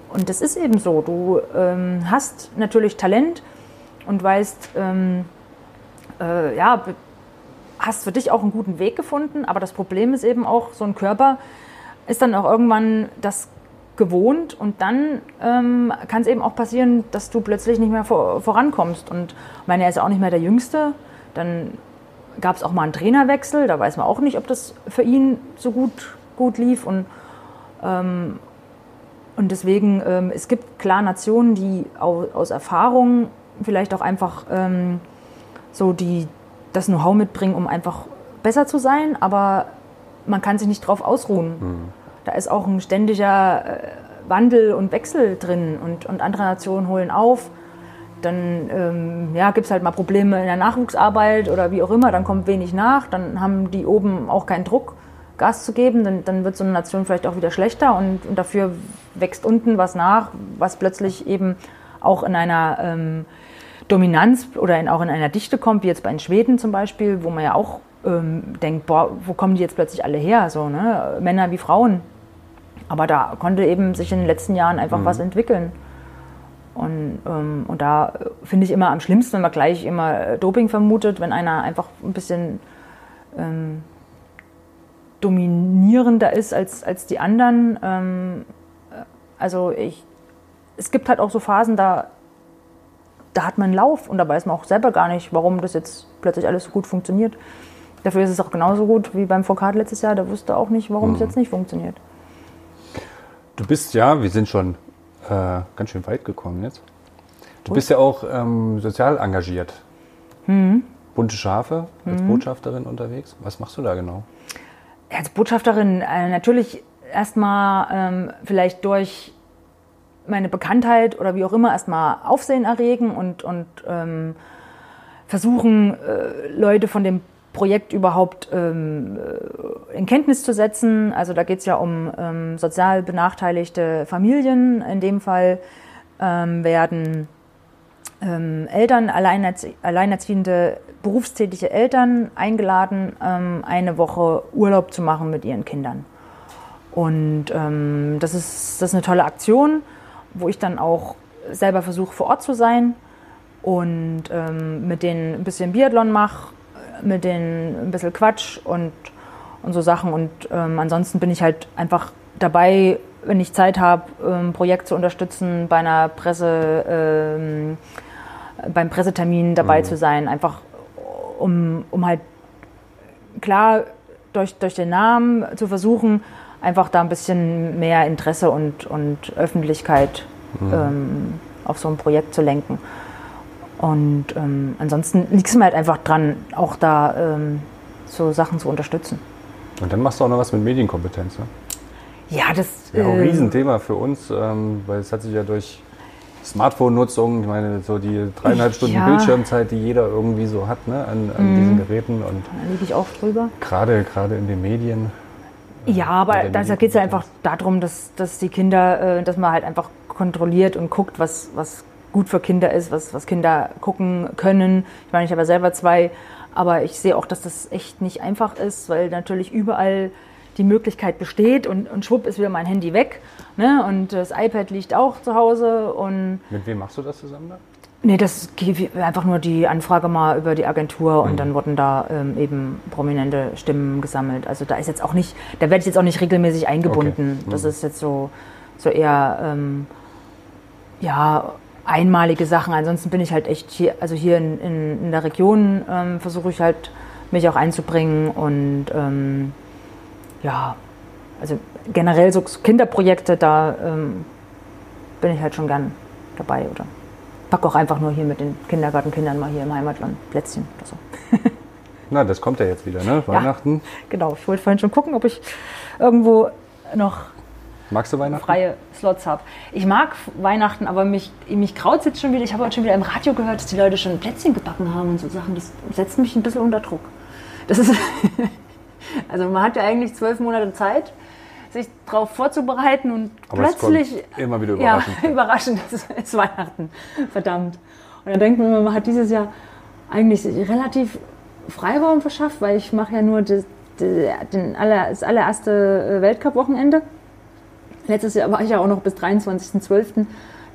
und das ist eben so. Du ähm, hast natürlich Talent und weißt, ähm, äh, ja, hast für dich auch einen guten Weg gefunden, aber das Problem ist eben auch, so ein Körper ist dann auch irgendwann das gewohnt und dann ähm, kann es eben auch passieren, dass du plötzlich nicht mehr vor, vorankommst. Und ich meine, er ist auch nicht mehr der Jüngste. Dann gab es auch mal einen Trainerwechsel, da weiß man auch nicht, ob das für ihn so gut, gut lief. Und, ähm, und deswegen, ähm, es gibt klar Nationen, die aus, aus Erfahrung vielleicht auch einfach ähm, so die, das Know-how mitbringen, um einfach besser zu sein, aber man kann sich nicht drauf ausruhen. Mhm. Da ist auch ein ständiger äh, Wandel und Wechsel drin und, und andere Nationen holen auf. Dann ähm, ja, gibt es halt mal Probleme in der Nachwuchsarbeit oder wie auch immer, dann kommt wenig nach, dann haben die oben auch keinen Druck, Gas zu geben, dann, dann wird so eine Nation vielleicht auch wieder schlechter und, und dafür wächst unten was nach, was plötzlich eben auch in einer ähm, Dominanz oder in, auch in einer Dichte kommt, wie jetzt bei den Schweden zum Beispiel, wo man ja auch ähm, denkt, boah, wo kommen die jetzt plötzlich alle her, so, ne? Männer wie Frauen. Aber da konnte eben sich in den letzten Jahren einfach mhm. was entwickeln. Und, ähm, und da finde ich immer am schlimmsten, wenn man gleich immer äh, Doping vermutet, wenn einer einfach ein bisschen ähm, dominierender ist als, als die anderen. Ähm, äh, also ich, es gibt halt auch so Phasen, da, da hat man einen Lauf und da weiß man auch selber gar nicht, warum das jetzt plötzlich alles so gut funktioniert. Dafür ist es auch genauso gut wie beim Foucault letztes Jahr. Der wusste auch nicht, warum mhm. es jetzt nicht funktioniert. Du bist ja, wir sind schon äh, ganz schön weit gekommen jetzt. Du Gut. bist ja auch ähm, sozial engagiert. Mhm. Bunte Schafe als mhm. Botschafterin unterwegs. Was machst du da genau? Als Botschafterin äh, natürlich erstmal ähm, vielleicht durch meine Bekanntheit oder wie auch immer erstmal Aufsehen erregen und, und ähm, versuchen, äh, Leute von dem Projekt überhaupt ähm, äh, in Kenntnis zu setzen. Also da geht es ja um ähm, sozial benachteiligte Familien. In dem Fall ähm, werden ähm, Eltern, alleinerzie alleinerziehende berufstätige Eltern eingeladen, ähm, eine Woche Urlaub zu machen mit ihren Kindern. Und ähm, das, ist, das ist eine tolle Aktion, wo ich dann auch selber versuche, vor Ort zu sein und mit denen ein bisschen Biathlon mache mit denen ein bisschen Quatsch und, und so Sachen. Und ähm, ansonsten bin ich halt einfach dabei, wenn ich Zeit habe, ein ähm, Projekt zu unterstützen, bei einer Presse, ähm, beim Pressetermin dabei mhm. zu sein, einfach um, um halt klar durch, durch den Namen zu versuchen, einfach da ein bisschen mehr Interesse und, und Öffentlichkeit mhm. ähm, auf so ein Projekt zu lenken. Und ähm, ansonsten liegt es mir halt einfach dran, auch da ähm, so Sachen zu unterstützen. Und dann machst du auch noch was mit Medienkompetenz, ne? Ja, das ist ja, auch ein äh, Riesenthema für uns, ähm, weil es hat sich ja durch Smartphone-Nutzung, ich meine, so die dreieinhalb Stunden ja. Bildschirmzeit, die jeder irgendwie so hat, ne, an, an mhm. diesen Geräten. Und da liege ich auch drüber. Gerade, gerade in den Medien. Ja, aber da geht es ja einfach darum, dass, dass die Kinder, äh, dass man halt einfach kontrolliert und guckt, was, was gut für Kinder ist, was, was Kinder gucken können. Ich meine, ich habe ja selber zwei, aber ich sehe auch, dass das echt nicht einfach ist, weil natürlich überall die Möglichkeit besteht und, und schwupp ist wieder mein Handy weg. Ne? Und das iPad liegt auch zu Hause. Und Mit wem machst du das zusammen? Nee, das einfach nur die Anfrage mal über die Agentur und dann wurden da ähm, eben prominente Stimmen gesammelt. Also da ist jetzt auch nicht, da werde ich jetzt auch nicht regelmäßig eingebunden. Okay. Das ist jetzt so, so eher ähm, ja, einmalige Sachen. Ansonsten bin ich halt echt hier, also hier in, in, in der Region ähm, versuche ich halt mich auch einzubringen und ähm, ja, also generell so Kinderprojekte, da ähm, bin ich halt schon gern dabei oder packe auch einfach nur hier mit den Kindergartenkindern mal hier im Heimatland Plätzchen oder so. Na, das kommt ja jetzt wieder, ne? Weihnachten. Genau, ich wollte vorhin schon gucken, ob ich irgendwo noch Magst du Weihnachten? freie Slots habe. Ich mag Weihnachten, aber mich, mich kraut jetzt schon wieder. Ich habe heute schon wieder im Radio gehört, dass die Leute schon Plätzchen gebacken haben und so Sachen. Das setzt mich ein bisschen unter Druck. Das ist also man hat ja eigentlich zwölf Monate Zeit, sich darauf vorzubereiten und Aber es plötzlich immer wieder überraschend. Ja, überraschend, es ist Weihnachten. Verdammt. Und dann denkt man immer, man hat dieses Jahr eigentlich relativ Freiraum verschafft, weil ich mache ja nur das, den aller, das allererste Weltcup-Wochenende. Letztes Jahr war ich ja auch noch bis 23.12.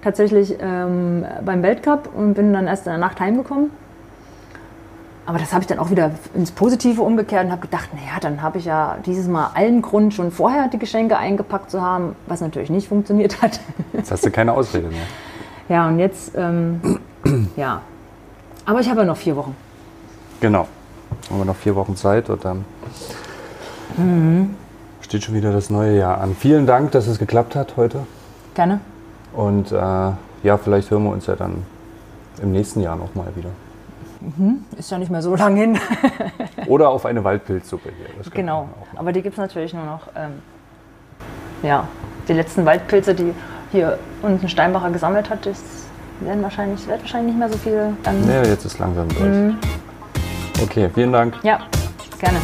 tatsächlich ähm, beim Weltcup und bin dann erst in der Nacht heimgekommen. Aber das habe ich dann auch wieder ins Positive umgekehrt und habe gedacht, naja, dann habe ich ja dieses Mal allen Grund, schon vorher die Geschenke eingepackt zu haben, was natürlich nicht funktioniert hat. Jetzt hast du keine Ausrede mehr. Ja, und jetzt, ähm, ja. Aber ich habe ja noch vier Wochen. Genau. Haben wir noch vier Wochen Zeit und dann Mhm. Steht schon wieder das neue Jahr an. Vielen Dank, dass es geklappt hat heute. Gerne. Und äh, ja, vielleicht hören wir uns ja dann im nächsten Jahr noch mal wieder. Ist ja nicht mehr so lang hin. Oder auf eine Waldpilzsuppe hier. Genau. Aber die gibt es natürlich nur noch. Ähm, ja, die letzten Waldpilze, die hier unten Steinbacher gesammelt hat, das werden wahrscheinlich, wird wahrscheinlich nicht mehr so viel. Dann, Ja, jetzt ist langsam durch. Mhm. Okay, vielen Dank. ja, gerne.